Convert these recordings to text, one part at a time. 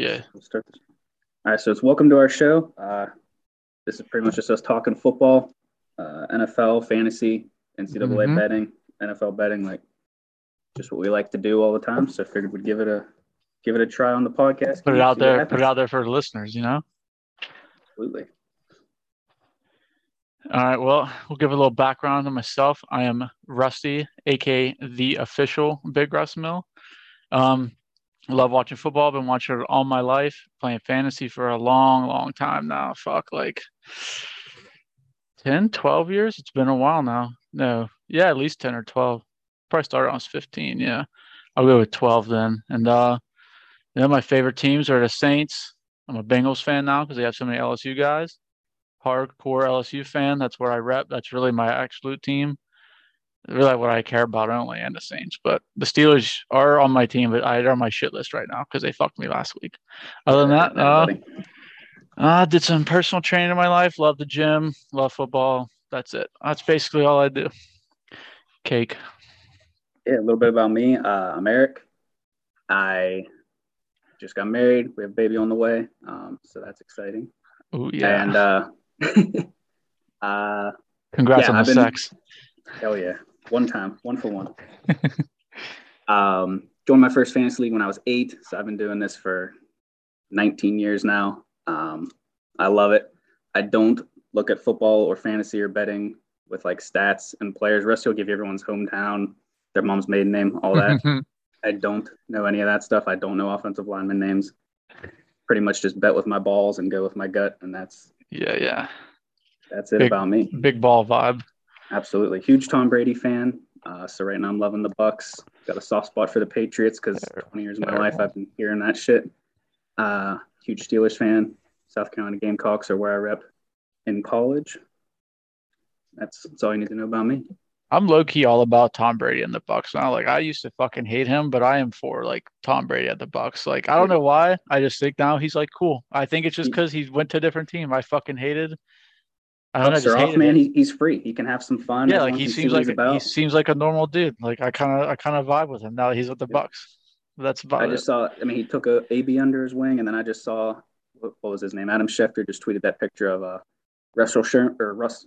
Yeah. We'll start this. All right, so it's welcome to our show. Uh, this is pretty much just us talking football, uh, NFL, fantasy, NCAA Mhm. betting, NFL betting, like just what we like to do all the time. So I figured we'd give it a give it a try on the podcast. Put it out there. Put it out there for the listeners. You know. Absolutely. All right. Well, we'll give a little background on myself. I am Rusty, aka the official Big Russ Mill. Um, love watching football. Been watching it all my life. Playing fantasy for a long, long time now. Fuck, like 10, 12 years. It's been a while now. No, yeah, at least 10 or 12. Probably started when I was 15. Yeah, I'll go with 12 then. And uh, you know, my favorite teams are the Saints. I'm a Bengals fan now because they have so many LSU guys hardcore LSU fan. That's where I rep. That's really my absolute team. Really what I care about only and the Saints. But the Steelers are on my team, but I- they're on my shit list right now because they fucked me last week. Other than that, uh. I did some personal training in my life. Love the gym. Love football. That's it. That's basically all I do. Cake. yeah, a little bit about me. Uh, I'm Eric. I just got married. We have a baby on the way, um, so that's exciting. Ooh, yeah. And uh, uh, Congrats yeah, on the been- sex. hell yeah, one time, one for one. um, joined my first fantasy league when I was eight, so I've been doing this for 19 years now. Um, I love it. I don't look at football or fantasy or betting with like stats and players. Rusty will give you everyone's hometown, their mom's maiden name, all that. I don't know any of that stuff. I don't know offensive lineman names. Pretty much just bet with my balls and go with my gut, and that's yeah, yeah. that's it Big- about me. Big ball vibe. Absolutely, huge Tom Brady fan. Uh, so right now I'm loving the Bucks. Got a soft spot for the Patriots because 20 years of my life I've been hearing that shit. Uh, huge Steelers fan. South Carolina Gamecocks are where I rep in college. That's, that's all you need to know about me. I'm low key all about Tom Brady and the Bucks now. Like I used to fucking hate him, but I am for like Tom Brady at the Bucks. Like I don't know why. I just think now he's like cool. I think it's just because he went to a different team. I fucking hated. I don't know. Bucks Just off, man. it. He, he's free. He can have some fun. Yeah, like he seems like a, about. he seems like a normal dude. Like I kind of I kind of vibe with him now that he's with the Bucks. That's about I it. just saw. I mean, he took a AB under his wing, and then I just saw what, what was his name? Adam Schefter just tweeted that picture of uh, Russell Sherman or Russ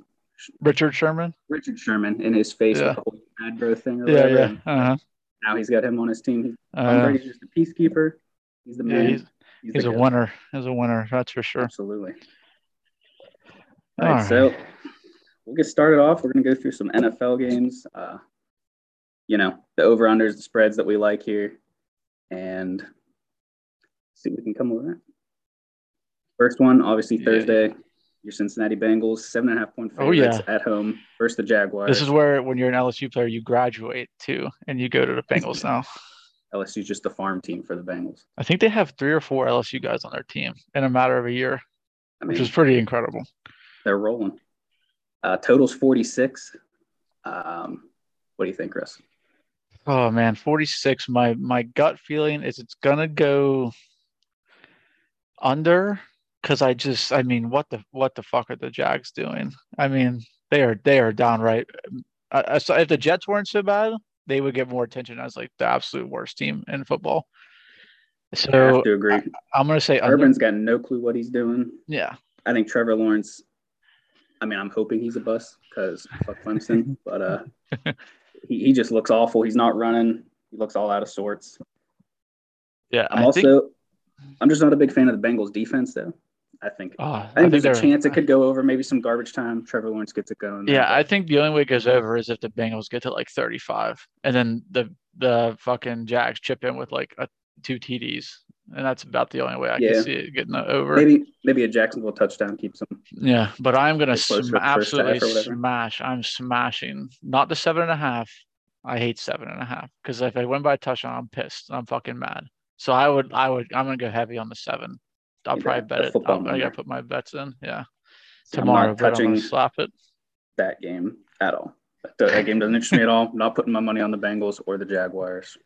Richard Sherman. Richard Sherman in his face Yeah. with the whole mad bro thing or Yeah, whatever. yeah. and Uh-huh. Now he's got him on his team. He's, Tom Uh, Brady's just a peacekeeper. He's the yeah, man. he's He's, he's the a goat. winner. He's a winner. That's for sure. Absolutely. All All right, so we'll get started off. We're going to go through some NFL games. Uh, you know, the over unders, the spreads that we like here, and see what we can come with that. First one, obviously Yeah. Thursday. Your Cincinnati Bengals, seven and a half point Oh, favorites yeah. at home versus the Jaguars. This is where when you're an LSU player, you graduate too, and you go to the Bengals now. LSU's just the farm team for the Bengals. I think they have three or four LSU guys on their team in a matter of a year, I which is pretty incredible. They're rolling. Uh, totals 46. Um, what do you think, Chris? Oh man, 46. My my gut feeling is it's gonna go under because I just I mean what the what the fuck are the Jags doing? I mean they are they are downright. Uh, uh, so if the Jets weren't so bad, they would get more attention as like the absolute worst team in football. I So have to agree. I'm gonna say under. Urban's got no clue what he's doing. Yeah, I think Trevor Lawrence. I mean, I'm hoping he's a bust because fuck Clemson, but uh, he, he just looks awful. He's not running. He looks all out of sorts. yeah. I'm I also, think, I'm just not a big fan of the Bengals defense, though. I think, oh, I think there's a chance it could go over. Maybe some garbage time. Trevor Lawrence gets it going. there, Yeah, I think the only way it goes over is if the Bengals get to like 35, and then the the fucking Jags chip in with like a, two TDs, and that's about the only way I Yeah. can see it getting over. maybe maybe a Jacksonville touchdown keeps him. Yeah, but I'm gonna sm- at the first half absolutely smash. I'm smashing. Not the seven and a half. I hate seven and a half because if I win by a touchdown, I'm pissed. I'm fucking mad. So I would, I would, I'm gonna go heavy on the seven. I'll probably bet it. I'm, I gotta put my bets in. Yeah, I'm tomorrow, I'm touching gonna slap it. that game at all. That, that game doesn't interest me at all. I'm not putting my money on the Bengals or the Jaguars.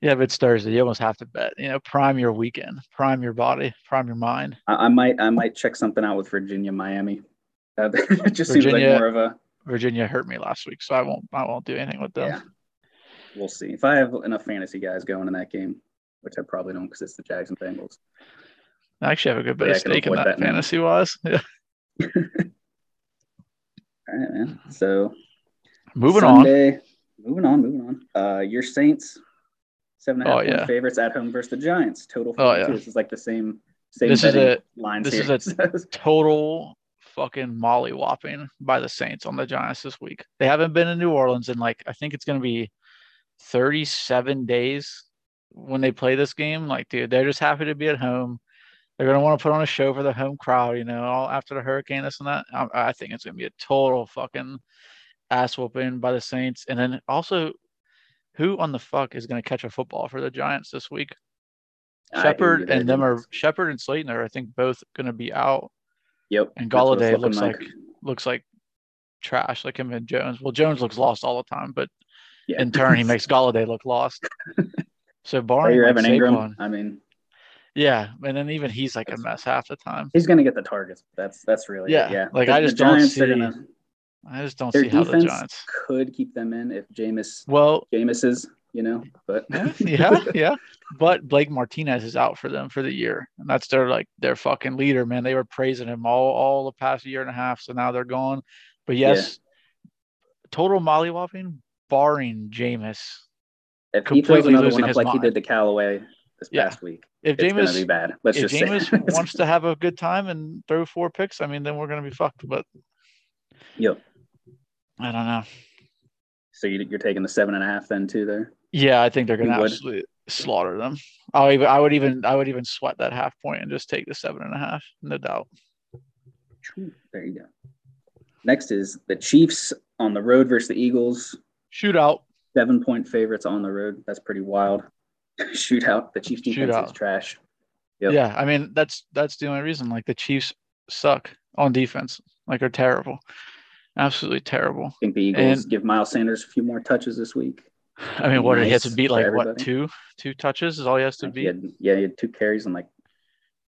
Yeah, but it's Thursday. You almost have to bet. You know, prime your weekend, prime your body, prime your mind. I, I might I might check something out with Virginia, Miami. It just seems Virginia- like more of a Virginia hurt me last week, so I won't. I won't do anything with them. yeah. We'll see if I have enough fantasy guys going in that game, which I probably don't because it's the Jags and Bengals. I actually have a good bit Yeah, of stake in that fantasy wise. Yeah. All right, man. So Moving on. Sunday, Moving on, moving on. Uh, your Saints, seven and a oh, half Oh, yeah. favorites at home versus the Giants. Total Oh, 42. yeah. This is like the same same This is a- lines this here. is Total fucking molly whopping by the Saints on the Giants this week. They haven't been in New Orleans in like I think it's gonna be 37 days when they play this game. Like, dude, they're just happy to be at home. They're gonna want to put on a show for the home crowd, you know, all after the hurricane, this and that. I, I think it's gonna be a total fucking ass whooping by the Saints. And then also, who on the fuck is gonna catch a football for the Giants this week? I hear you Shepard and them are Shepard and Slayton are I think both gonna be out. Yep. and Golladay looks like- Looks like trash, like him and Jones. Well, Jones looks lost all the time, but Yeah. in turn he makes Golladay look lost. So you're like Evan Engram. Saquon, I mean, yeah, and then even he's like a mess half the time. he's gonna get the targets. That's that's really it, Yeah, yeah. like, I just don't Giants, see- gonna- I just don't their see how the Giants. could keep them in if Jameis Well, Jameis is, you know, but yeah, yeah, yeah. But Blake Martinez is out for them for the year, and that's their like their fucking leader, man. They were praising him all all the past year and a half, so now they're gone. But Yeah. yes, total mollywopping, barring Jameis. if he throws another one up like he did to Callaway this Yeah. past week, If Jameis be bad. Let's if just Jameis wants to have a good time and throw four picks, I mean, then we're gonna be fucked. But Yep. I don't know. So you, you're taking the seven and a half then too there. Yeah, I think they're gonna You would? absolutely slaughter them. I even, I would even I would even sweat that half point and just take the seven and a half, no doubt. There you go. Next is the Chiefs on the road versus the Eagles. Shootout. Seven point favorites on the road. That's pretty wild. Shootout. The Chiefs defense is trash. Yep. Yeah, I mean that's that's the only reason. Like the Chiefs suck on defense. Like they're terrible, absolutely terrible. I think the Eagles And- give Miles Sanders a few more touches this week. I mean, what he has to Nice beat like what two two touches is all he has to Like, he beat. had, yeah, he had two carries and like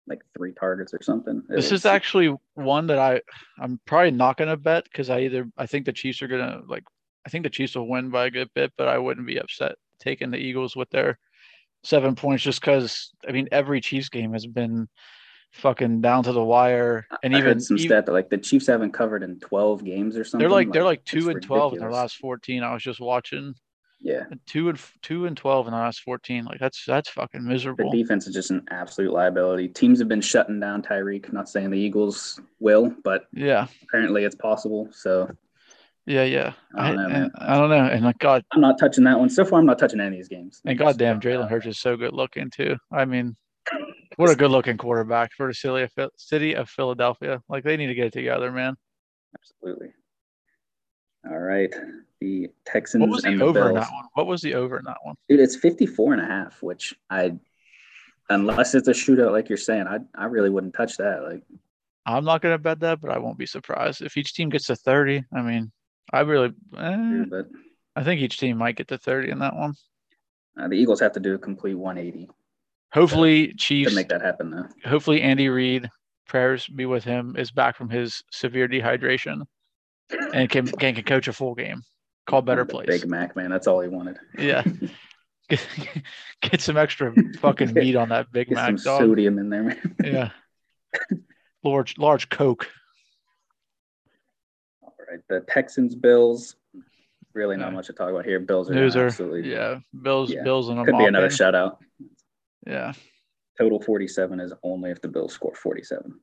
like three targets or something. It This is actually one that I I'm probably not gonna bet because I either I think the Chiefs are gonna like I think the Chiefs will win by a good bit, but I wouldn't be upset taking the Eagles with their seven points just because I mean every Chiefs game has been fucking down to the wire, and I even, some even- stat that like the Chiefs haven't covered in 12 games or something. they're like they're like two and twelve in their last fourteen. I was just watching Yeah, two and two and twelve in the last fourteen. Like that's that's fucking miserable. The defense is just an absolute liability. Teams have been shutting down Tyreek. Not saying the Eagles will, but Yeah, apparently it's possible. So yeah, yeah. I don't know, man. I don't know, and like God, I'm not touching that one. So far, I'm not touching any of these games. And goddamn, Jalen Hurts is so good looking too. I mean, what a good looking quarterback for the city of, city of Philadelphia. Like they need to get it together, man. Absolutely. All right. The Texans What was the and the over in that one? What was the over in that one? Dude, it's 54 and a half, which I, unless it's a shootout like you're saying, I, I really wouldn't touch that. Like, I'm not gonna bet that, but I won't be surprised if each team gets to 30. I mean, I really, eh, I think each team might get to 30 in that one. uh, the Eagles have to do a complete 180 Hopefully, Chiefs. make that happen, though. Hopefully, Andy Reid, prayers be with him, is back from his severe dehydration and can can, can coach a full game. Call better plays. Big Mac, man. That's all he wanted. Yeah. Get, get some extra fucking meat on that Big Get Mac some dog. sodium in there, man. Yeah. large large Coke. All right. The Texans, Bills. Really not much to talk about here. Bills are gonna absolutely. Yeah. Bills Yeah. Bills and a Could be another shutout. Yeah. Total 47 is only if the Bills score 47.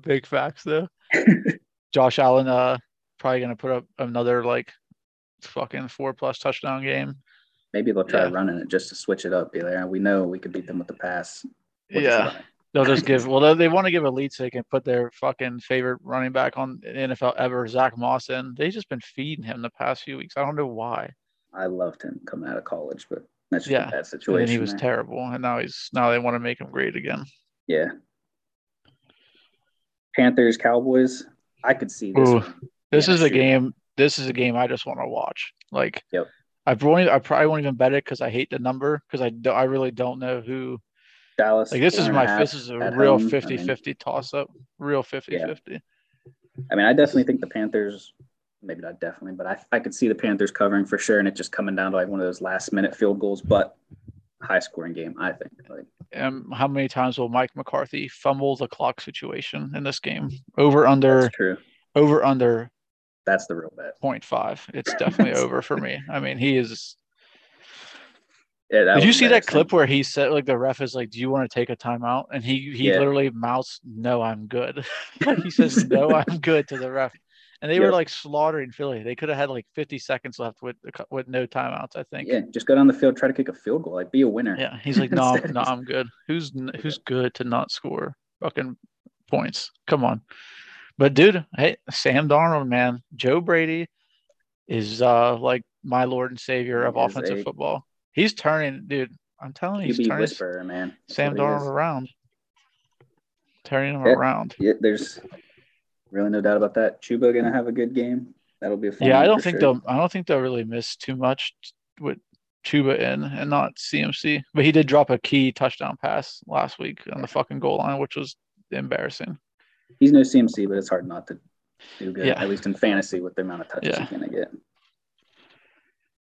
Big facts though. Josh Allen uh probably gonna put up another like fucking four plus touchdown game. Maybe they'll try Yeah. running it just to switch it up. Be like, "Ah, we know we could beat them with the pass. We'll yeah. run. They'll just give well they, they want to give a lead so they can put their fucking favorite running back on the NFL ever, Zach Moss in. They've just been feeding him the past few weeks. I don't know why. I loved him coming out of college, but that's just Yeah. a bad And situation. then he was there. terrible. And now he's now they want to make him great again. yeah. Panthers, Cowboys. I could see this. Ooh. This Yeah, is a game. This is a game I just want to watch. Like, Yep. I probably I probably won't even bet it because I hate the number because I do, I really don't know who. Dallas. Like this is and my this is a real home. I 50 mean- 50 toss up. Real 50 50. I mean, I definitely think the Panthers, maybe not definitely, but I, I could see the Panthers covering for sure, and it just coming down to like one of those last minute field goals, but high scoring game, I think. Like, um, how many times will Mike McCarthy fumble the clock situation in this game? Over under That's true. over under That's the real bet. 0.5. It's definitely over for me. I mean, he is Yeah, Did you see that clip where he said like the ref is like, "Do you want to take a timeout?" And he he Yeah. literally mouths, "No, I'm good." he says, "No, I'm good" to the ref, and they were like slaughtering Philly. They could have had like 50 seconds left with with no timeouts. I think. Yeah, just go down the field, try to kick a field goal, like be a winner. Yeah, he's like, "No, no, I'm good." Who's who's good to not score fucking points? Come on, but dude, hey, Sam Darnold, man, Joe Brady is uh like my Lord and Savior of offensive a- football. He's turning, dude. I'm telling you, he's QB turning whisperer, man. That's Sam Darnold around, turning him Yeah. around. Yeah, there's really no doubt about that. Chuba gonna have a good game. That'll be a fun. Yeah, I don't think sure. they'll. I don't think they'll really miss too much with Chuba in and not CMC. But he did drop a key touchdown pass last week on the fucking goal line, which was embarrassing. He's no CMC, but it's hard not to do good. Yeah. At least in fantasy, with the amount of touches Yeah. he's gonna get.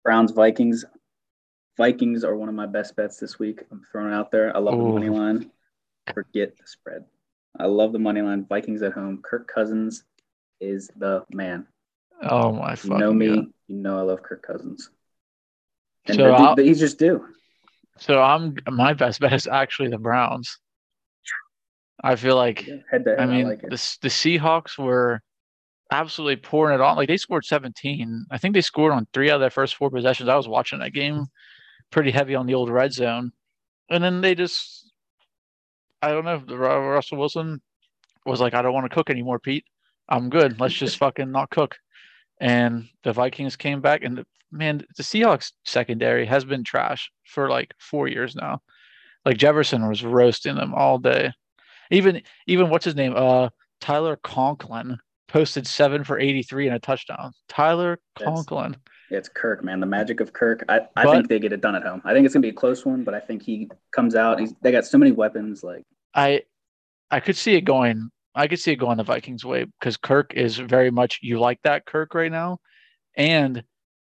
Browns Vikings. Vikings are one of my best bets this week. I'm throwing it out there. I love the money line. Forget the spread. I love the money line. Vikings at home. Kirk Cousins is the man. Oh my You fucking know me. God. You know I love Kirk Cousins. And So the- the- due. So I'm my best bet is actually the Browns. I feel like Head to head. I I, mean like the the Seahawks were absolutely pouring it on. Like they scored 17. I think they scored on three out of their first four possessions. I was watching that game pretty heavy on the old red zone, and then they just I don't know. If the Russell Wilson was like, I don't want to cook anymore, Pete. I'm good. Let's just fucking not cook. And the Vikings came back, and the, man, the Seahawks secondary has been trash for like four years now. Like Jefferson was roasting them all day. Even even what's his name? Uh, Tyler Conklin posted seven for 83 and a touchdown. Tyler That's- Conklin. It's Kirk, man. The magic of Kirk. I, I But- think they get it done at home. I think it's gonna be a close one, but I think he comes out. He's, they got so many weapons. Like I I could see it going. I could see it going the Vikings way because Kirk is very much you like that Kirk right now, and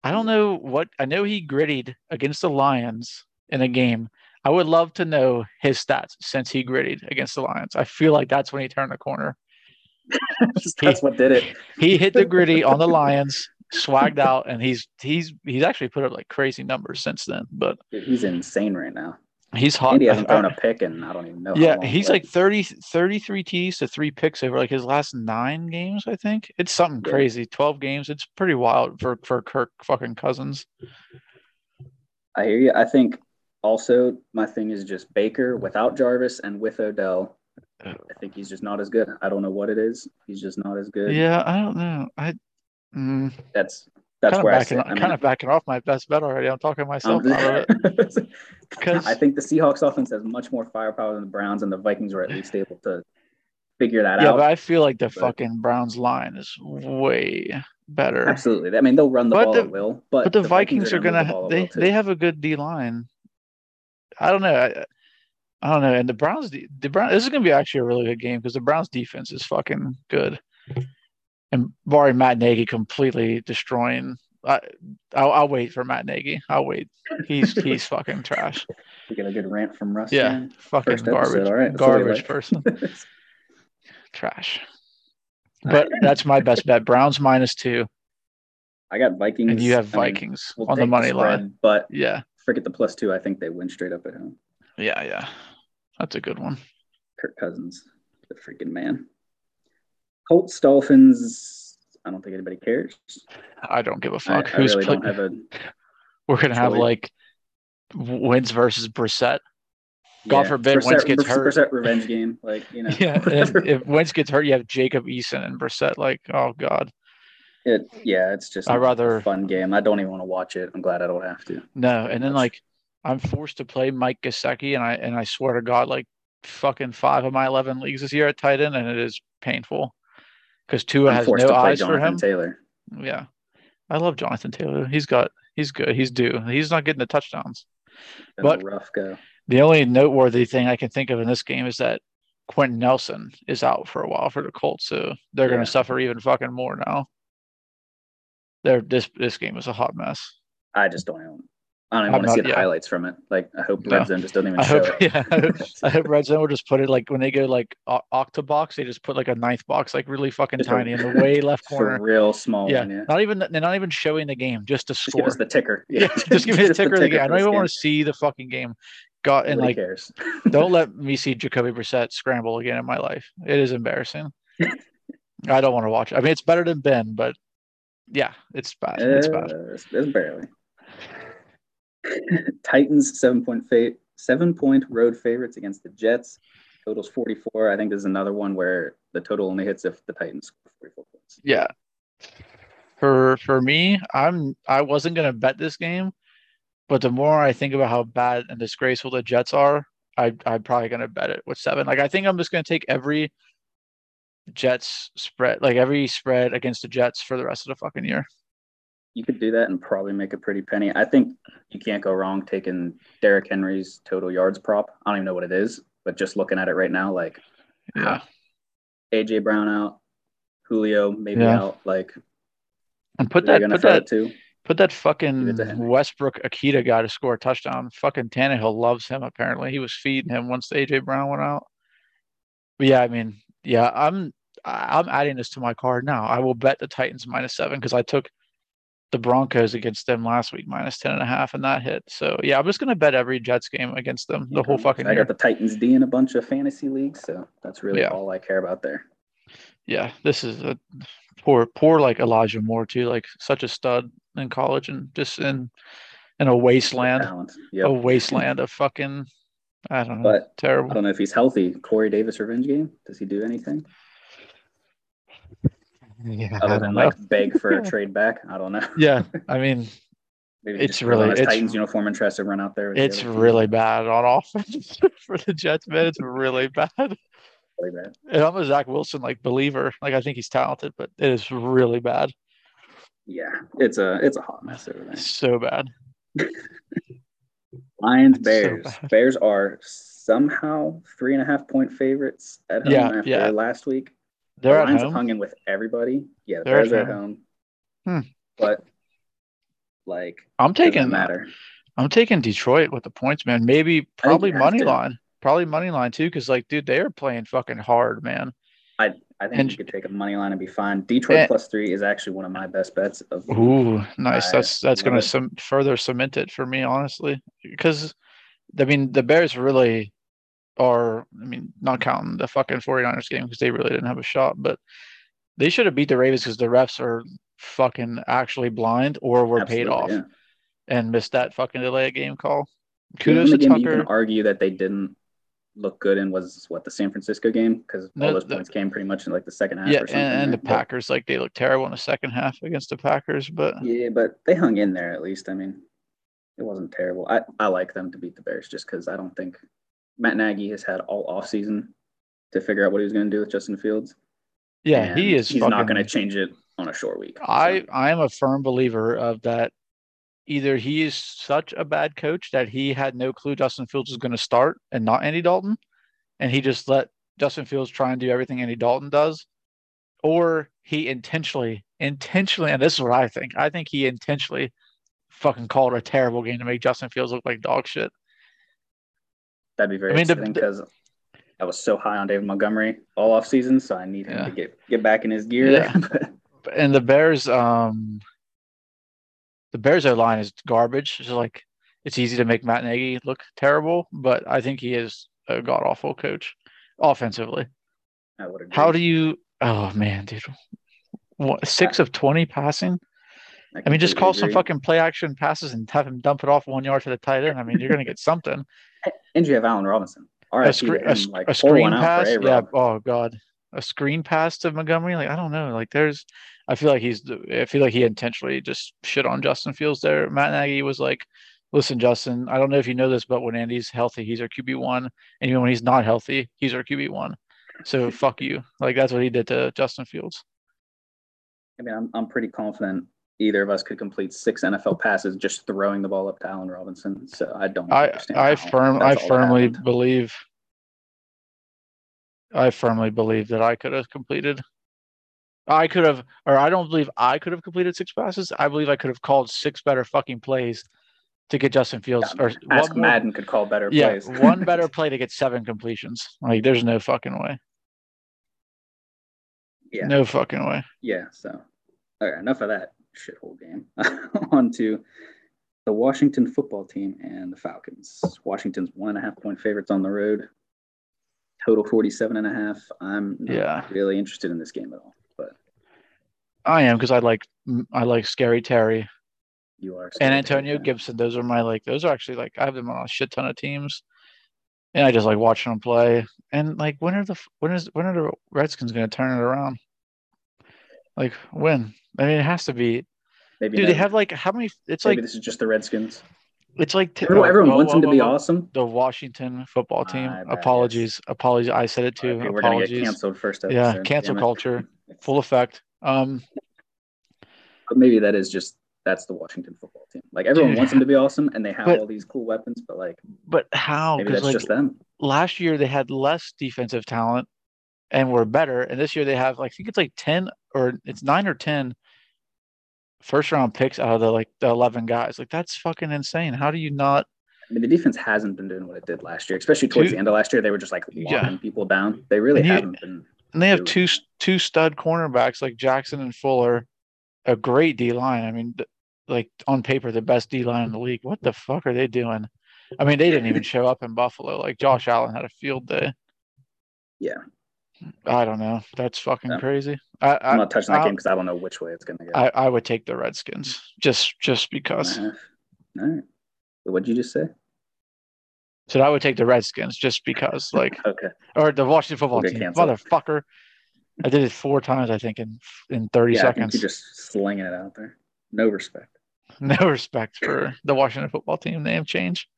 I don't know what I know he grittied against the Lions in a game. I would love to know his stats since he grittied against the Lions. I feel like that's when he turned the corner. that's what did it. He hit the gritty on the Lions, swagged out, and he's he's he's actually put up like crazy numbers since then. But Dude, he's insane right now. he's hot. And he hasn't thrown a pick, and I don't even know. Yeah, he's like 30, 33 T's to three picks over like his last nine games, I think. It's something Yeah. crazy. 12 games. It's pretty wild for, for Kirk fucking Cousins. I hear you. I think also my thing is just Baker without Jarvis and with Odell. I think he's just not as good. I don't know what it is. He's just not as good. Yeah, I don't know. I mm, that's that's kind where I backing sit. I'm I mean, kind of backing off my best bet already. I'm talking myself um, out of it. Because I think the Seahawks offense has much more firepower than the Browns, and the Vikings were at least able to figure that yeah, out. Yeah, but I feel like the But- fucking Browns line is way better. Absolutely. I mean, they'll run the But ball the- at will, but, But the, Vikings, are move the gonna at they they have a good D line. I don't know. I, I don't know. And the Browns the the Brown this is gonna be actually a really good game because the Browns defense is fucking good. And barring Matt Nagy completely destroying I I'll, I'll wait for Matt Nagy. I'll wait. He's he's fucking trash. We get a good rant from Russ. Yeah, man. fucking First garbage. all right, that's garbage like. person. Trash. But that's my best bet. Browns minus two, I got Vikings. and you have I mean, Vikings we'll on the money spread, line. But Yeah, forget the plus two. I think they win straight up at home. yeah, yeah. That's a good one. Kirk Cousins, the freaking man. Colts, Dolphins. I don't think anybody cares. I don't give a fuck. I Who's really play- don't have a. We're gonna have like Wentz versus Brissett. God yeah, forbid Brissett- Wentz gets Brissett- hurt. Brissett revenge game, like you know. Yeah, if Wentz gets hurt, you have Jacob Eason and Brissett. Like, oh god, It, yeah, it's just I'd rather- a fun game. I don't even want to watch it. I'm glad I don't have to. no. And then like, I'm forced to play Mike Gesicki, and I and I swear to God, like, fucking five of my eleven leagues this year at tight end, and it is painful because Tua I'm has no eyes for him. Taylor. Yeah, I love Jonathan Taylor. He's got, he's good. He's due. He's not getting the touchdowns. Been But- a rough go. The only noteworthy thing I can think of in this game is that Quenton Nelson is out for a while for the Colts, so they're going to suffer even fucking more now. They're, this this game is a hot mess. I just don't. I don't even want to see the yeah. highlights from it. Like I hope No. Red Zone just doesn't even I show hope, it. yeah, I hope Red Zone will just put it like when they go like o- octobox, they just put like a ninth box, like really fucking Just a- tiny in the way left Just a corner. real small Yeah, one. Yeah. not even they're not even showing the game, just to Just score. give us the ticker. yeah, just give me the ticker of the game. I don't even want to see the fucking game. Got and Nobody like, cares. don't let me see Jacoby Brissett scramble again in my life. It is embarrassing. I don't want to watch. it. I mean, it's better than Ben, but yeah, it's bad. It's bad. Uh, it's barely. Titans seven point fa- seven point road favorites against the Jets. Totals forty four. I think this is another one where the total only hits if the Titans score forty four points. Yeah. For for me, I'm I wasn't gonna bet this game, but the more I think about how bad and disgraceful the Jets are, I I'm probably gonna bet it with seven. Like I think I'm just gonna take every Jets spread, like every spread against the Jets for the rest of the fucking year. You could do that and probably make a pretty penny. I think you can't go wrong taking Derrick Henry's total yards prop. I don't even know what it is, but just looking at it right now, like Yeah. AJ Brown out, Julio maybe Yeah. out. Like And put that put that too. put that fucking it to Henry. Westbrook-Ikhine guy to score a touchdown. Fucking Tannehill loves him apparently. He was feeding him once AJ Brown went out. But yeah, I mean, yeah, I'm I'm adding this to my card now. I will bet the Titans minus seven because I took the Broncos against them last week minus ten and a half and a half, and that hit. So yeah, I'm just gonna bet every Jets game against them the whole Okay. fucking I year. got the Titans D in a bunch of fantasy leagues, so that's really Yeah. all I care about there. Yeah, this is a poor poor like Elijah Moore too, like such a stud in college and just in in a wasteland. Talent. a wasteland of fucking I don't know, But I don't know if he's healthy. Corey Davis revenge game. Does he do anything Yeah, other I than don't know. like beg for a trade back? I don't know. Yeah, I mean, Maybe It's just put on really- it's- Titans uniform and tries to run out there. with the it's team. really bad on offense for the Jets, man. It's really bad. really bad. And I'm a Zach Wilson like believer. Like I think he's talented, but it is really bad. Yeah, it's a it's a hot mess over there. So bad. Lions It's so Bears. Bears are somehow three and a half point favorites at home Yeah, after yeah. last week. They're the at Lions have home. hung in with everybody. Yeah, the They're Bears are at home. home. Hmm. But like I'm taking matter. I'm taking Detroit with the points, man. Maybe probably money to. line. Probably money line too, because like, dude, they are playing fucking hard, man. I I think And- you could take a money line and be fine. Detroit And- plus three is actually one of my best bets of Ooh, nice. I That's that's gonna some further cement it for me, honestly, because I mean the Bears really are. I mean, not counting the fucking 49ers game because they really didn't have a shot, but they should have beat the Ravens because the refs are fucking actually blind or were paid off Absolutely, and missed that fucking delay of game call. Kudos to game you Tucker. can argue that they didn't look good in was what the San Francisco game because No, all those the- points came pretty much in like the second half Yeah, or and, something. and the right? Packers like they looked terrible in the second half against the Packers, but Yeah, but they hung in there at least. I mean, it wasn't terrible. I, I like them to beat the Bears just because I don't think Matt Nagy has had all offseason to figure out what he was going to do with Justin Fields. yeah, and he is. He's fucking, not going to change it on a short week. I So, I am a firm believer of that. Either he is such a bad coach that he had no clue Justin Fields was going to start and not Andy Dalton, and he just let Justin Fields try and do everything Andy Dalton does, or he intentionally, intentionally, and this is what I think. I think he intentionally fucking called a terrible game to make Justin Fields look like dog shit. That'd be very I mean, upsetting because I was so high on David Montgomery all off season, so I need him Yeah. to get get back in his gear. Yeah. And the Bears, um, the Bears O line is garbage. It's like it's easy to make Matt Nagy look terrible, but I think he is a god awful coach offensively. I would agree. How do you? Oh man, dude, what, six of twenty passing. I mean, just call some fucking play action passes and have him dump it off one yard to the tight end. I mean, you're gonna get something. And you have Allen Robinson. All a, right, screen, a, sc- like a screen one out for pass. Yeah. A-Rob. Oh god, a screen pass to Montgomery. Like I don't know. Like there's, I feel like he's. I feel like he intentionally just shit on Justin Fields there. Matt Nagy was like, "Listen, Justin, I don't know if you know this, but when Andy's healthy, he's our QB one, and even when he's not healthy, he's our QB one. So fuck you. Like that's what he did to Justin Fields. I mean, I'm, I'm pretty confident either of us could complete six NFL passes just throwing the ball up to Allen Robinson. So I don't I understand. I firm I all firmly believe I firmly believe that I could have completed I could have or I don't believe I could have completed six passes. I believe I could have called six better fucking plays to get Justin Fields Yeah, or Ask one more- Madden could call better yeah, plays. one better play to get seven completions. Like there's no fucking way. Yeah. No fucking way. Yeah, so okay, enough of that shithole game. On to the Washington football team and the Falcons. Washington's one and a half point favorites on the road. Total 47 and a half. I'm not Yeah. really interested in this game at all, but I am because I like I like Scary Terry you are. and Antonio fan. Gibson. Those are my like those are actually like I have them on a shit ton of teams. And I just like watching them play. And like when are the when is when are the Redskins gonna turn it around? Like when? I mean it has to be Maybe dude, they have like how many it's maybe like this is just the Redskins. it's like t- Everyone, oh, everyone whoa, wants whoa, them to be whoa. awesome. The Washington football team. Bad, yes. apologies. Apologies. I said it too. Okay, we're gonna get apologies. canceled first episode. Yeah, cancel culture. Full effect. Um But maybe that is just that's the Washington football team. Like everyone Dude. wants them to be awesome, and they have But- all these cool weapons. But like but how? maybe that's like just them. last year they had less defensive talent and were better. And this year they have like I think it's like ten or it's nine or ten first round picks out of the like the eleven guys. Like that's fucking insane. How do you not I mean, the defense hasn't been doing what it did last year, especially towards Two- the end of last year. They were just like locking Yeah. people down. They really And you- haven't been. and they have two two stud cornerbacks like Jackson and Fuller, a great D line. I mean, like on paper, the best D line in the league. What the fuck are they doing? I mean, they didn't even show up in Buffalo. Like Josh Allen had a field day. Yeah. I don't know. That's fucking Yeah. crazy. I I'm not touching that I'll- game because I don't know which way it's going to go. I, I would take the Redskins just just because. and a half. All right. What'd you just say? So I would take the Redskins just because, like, Okay. or the Washington football We'll team, canceled. motherfucker. I did it four times, I think, in in thirty Yeah, seconds. you're just slinging it out there. No respect. No respect for the Washington football team name change.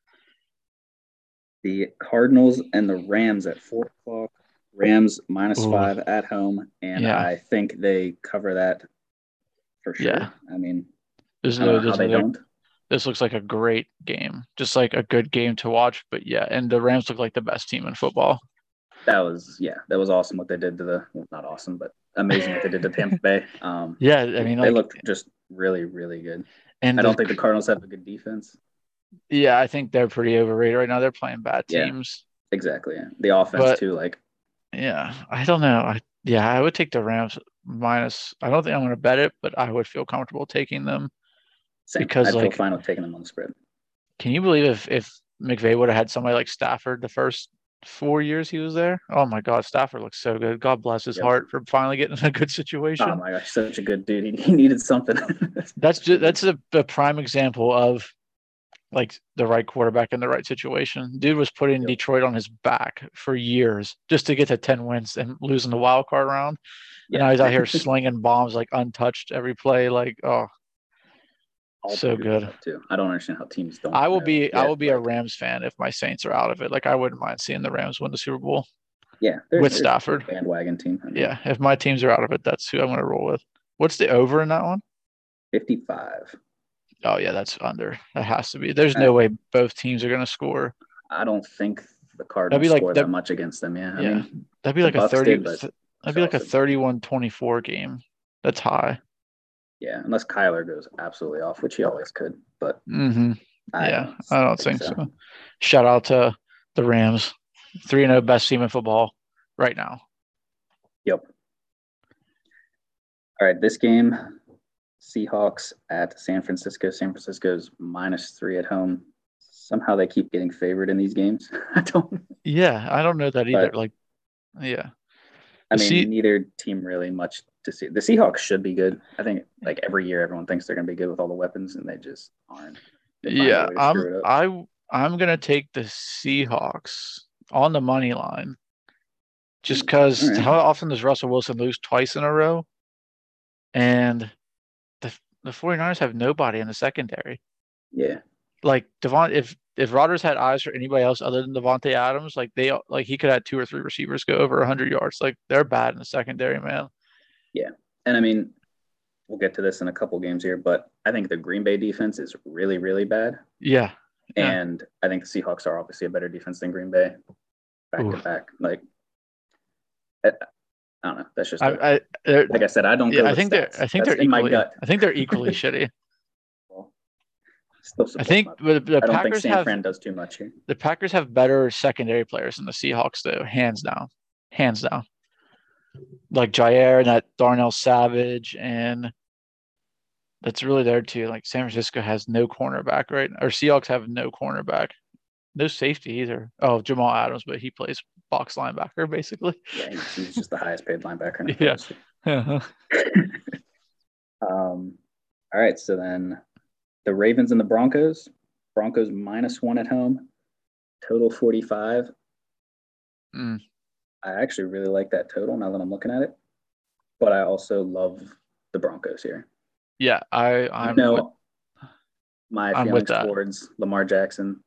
The Cardinals and the Rams at four o'clock. Rams minus Ooh. five at home, and Yeah. I think they cover that for sure. Yeah. I mean, This, I don't know this, how they looks like, don't. this looks like a great game, just like a good game to watch. But yeah, and the Rams look like the best team in football. That was yeah, that was awesome what they did to the well, not awesome, but amazing what they did to Tampa Bay. Um, Yeah, I mean, they like, looked just really, really good. and I don't the- think the Cardinals have a good defense. yeah, I think they're pretty overrated right now. They're playing bad Yeah. teams. Exactly. The offense But- too. Like Yeah, I don't know. I yeah, I would take the Rams minus. I don't think I'm going to bet it, but I would feel comfortable taking them. same. Because, feel like- fine with taking them on the spread. Can you believe if if McVay would have had somebody like Stafford the first four years he was there? Oh my God, Stafford looks so good. God bless his Yep. heart for finally getting in a good situation. Oh my gosh, such a good dude. He, he needed something. that's just that's a, a prime example of like the right quarterback in the right situation. Dude was putting Yep. Detroit on his back for years just to get to ten wins and losing the wild card round. And now he's out here slinging bombs like untouched every play. Like, oh, All so good. Too. I don't understand how teams don't. I will be I will be a Rams fan if my Saints are out of it. Like, I wouldn't mind seeing the Rams win the Super Bowl. yeah they're- with they're a Stafford. bandwagon team. I mean, Yeah, if my teams are out of it, that's who I'm going to roll with. What's the over in that one? fifty-five. Oh yeah, that's under. That has to be. There's no way both teams are going to score. I don't think the Cardinals like- score that- that much against them. Yeah. I yeah, mean, that'd be like a Bucks thirty. did, th- that'd be like a also- 31-24 game. That's high. yeah, unless Kyler goes absolutely off, which he always could. But hmm I yeah, don't I don't think so. Shout out to the Rams, three and zero best team in football right now. Yep. All right, this game, Seahawks at San Francisco. San Francisco's minus three at home. Somehow they keep getting favored in these games. I don't. Yeah, I don't know that either. But- like, yeah, I mean, Se- neither team really much to see. The Seahawks should be good. I think like every year everyone thinks they're going to be good with all the weapons, and they just aren't. They yeah. to I'm. I I'm gonna take the Seahawks on the money line, just mm, because All right. how often does Russell Wilson lose twice in a row? And the the 49ers have nobody in the secondary. yeah, Like Devon, if if Rodgers had eyes for anybody else other than Davante Adams, like they like he could have two or three receivers go over 100 yards. Like they're bad in the secondary, man. Yeah, and I mean, we'll get to this in a couple games here, but I think the Green Bay defense is really, really bad. Yeah, Yeah. And I think the Seahawks are obviously a better defense than Green Bay, back to back. Like, I, I don't know. That's just I, they're- like I said. I don't. yeah, I think they're. I think That's they're in my equally gut. I think they're equally shitty. I think the, the I don't think Packers San have Fran does too much here. the Packers have better secondary players than the Seahawks do, hands down, hands down. Like Jaire and that Darnell Savage, and that's really there too. Like San Francisco has no cornerback, right? Or Seahawks have no cornerback, no safety either. Oh, Jamal Adams, but he plays box linebacker basically. Yeah, he's, just the highest paid linebacker. In the Yeah. Yeah, Um, all right, so then the Ravens and the Broncos. Broncos minus one at home, total 45. Mm. I actually really like that total now that I'm looking at it, but I also love the Broncos here. I I'm no, with- my feelings towards Lamar Jackson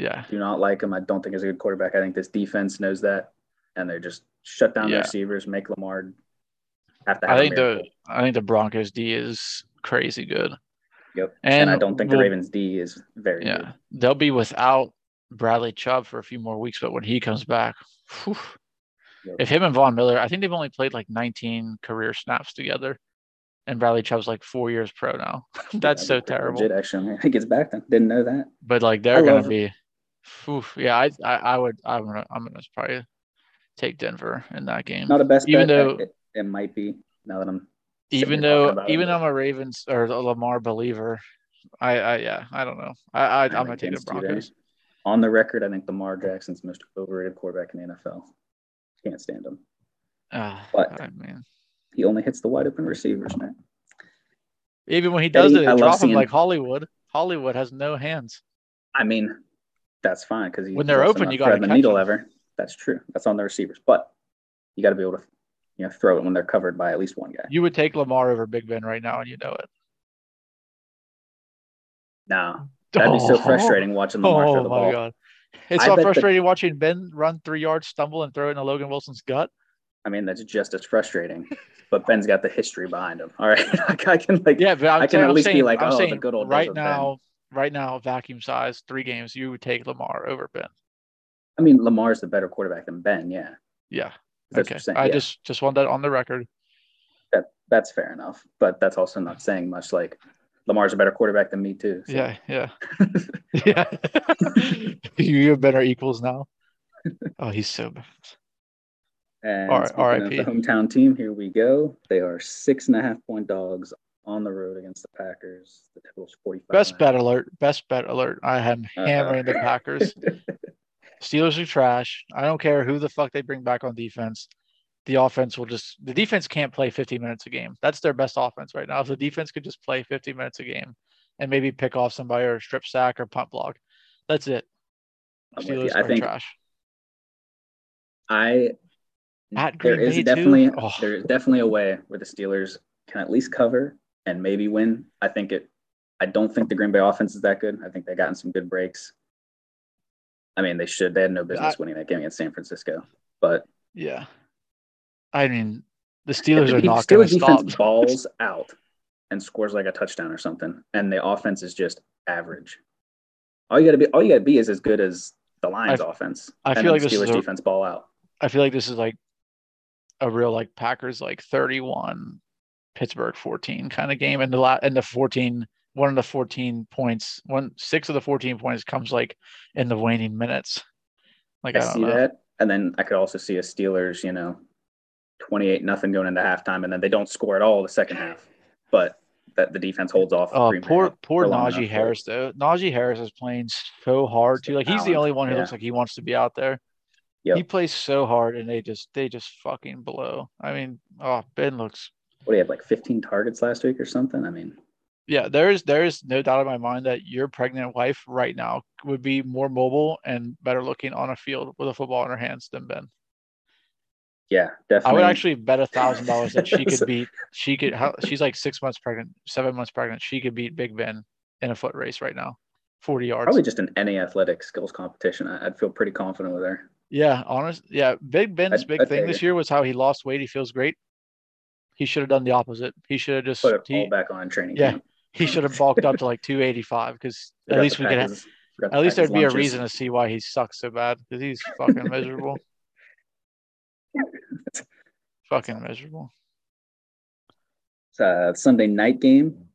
yeah, do not like him. I don't think he's a good quarterback. I think this defense knows that, and they just shut down Yeah. the receivers, make Lamar have to I have a think the. I think the Broncos D is crazy good. Yep. And, And, I don't think the Ravens D is very Yeah, good. they'll be without Bradley Chubb for a few more weeks, but when he comes back, whew, Yep. if him and Von Miller, I think they've only played like 19 career snaps together, and Bradley Chubb's like four years pro now. That's so be pretty terrible. Legit, actually, he gets back then. Didn't know that. But like they're gonna love- be, whew, yeah. I, I I would I'm gonna I'm gonna probably take Denver in that game. Not a best Even bet. though- it, it might be now that I'm even though it, even though I'm a Ravens or a Lamar believer, I I yeah I don't know. I, I I'm I'm gonna take the against you there. Broncos. on the record, I think Lamar Jackson's most overrated quarterback in the NFL. Can't stand him. Ah, But- I mean. He only hits the wide open receivers, man. Even when he does Eddie, it, they drop him like Hollywood. Hollywood has no hands. I mean, that's fine because When they're open, you gotta the needle them. ever. That's true. That's on the receivers, but you got to be able to, you know, throw it when they're covered by at least one guy. You would take Lamar over Big Ben right now, and you know it. No, that'd be so Oh, frustrating watching Lamar Oh throw the my ball. god, it's I so bet the- frustrating watching Ben run three yards, stumble, and throw it into Logan Wilson's gut. I mean, that's just as frustrating. but Ben's got the history behind him. All right, I can like, Yeah, but I'm I can saying, at least be like, I'm oh, the good old right now. Ben. Right now, vacuum size, three games, you would take Lamar over Ben. I mean, Lamar's the better quarterback than Ben. Yeah, Yeah. okay. what you're saying. I yeah, just just want that on the record. that that's fair enough. But that's also not saying much. Like Lamar's a better quarterback than me too. so- Yeah, yeah, yeah. you have better equals now. Oh, he's so bad. And R- speaking of RIP. the hometown team, here we go. They are six and a half point dogs on the road against the Packers. The total's 45. Best bet alert. Best bet alert. I am Uh-oh. hammering the Packers. Steelers are trash. I don't care who the fuck they bring back on defense. The offense will just the defense can't play 50 minutes a game. That's their best offense right now. If the defense could just play 50 minutes a game and maybe pick off somebody or strip sack or punt block. That's it. I'm. Steelers I are think trash. I there is Bay, definitely Oh. there is definitely a way where the Steelers can at least cover and maybe win. I think it. I don't think the Green Bay offense is that good. I think they've gotten some good breaks. I mean, they should. They had no business I- winning that game against San Francisco. But Yeah. I mean, the Steelers the are not going Steelers to defense stop. balls out and scores like a touchdown or something, and the offense is just average. All you got to be, all you got to be is as good as the Lions' I- offense. I feel like the Steelers a- defense ball out. I feel like this is like a real like Packers like 31 Pittsburgh 14 kind of game and the la- and the 14 one of the 14 points one six of the 14 points comes like in the waning minutes like I, I, see know that, and then I could also see a Steelers, you know, twenty-eight nothing going into halftime, and then they don't score at all the second half, but that the defense holds off. oh poor poor Najee Harris though Najee Harris is playing so hard too like he's the only one who yeah. looks like he wants to be out there Yep. he plays so hard and they just they just fucking blow I mean oh Ben looks What do you have like fifteen targets last week or something? I mean, yeah, there is there is no doubt in my mind that your pregnant wife right now would be more mobile and better looking on a field with a football in her hands than Ben. yeah, definitely. I would actually bet a thousand dollars that she could beat. She could. How, she's like six months pregnant, seven months pregnant. She could beat Big Ben in a foot race right now, forty yards. probably just an any athletic skills competition. I'd feel pretty confident with her. Yeah, honest. Yeah, Big Ben's I'd- big I'd thing this year was how he lost weight. He feels great. He should have done the opposite. He should have just Put it he, all back on training. yeah, camp. he should have bulked up to like two eighty five because at least we could to At least there'd be a reason to see why he sucks so bad because he's fucking miserable. fucking miserable. uh, Sunday night game.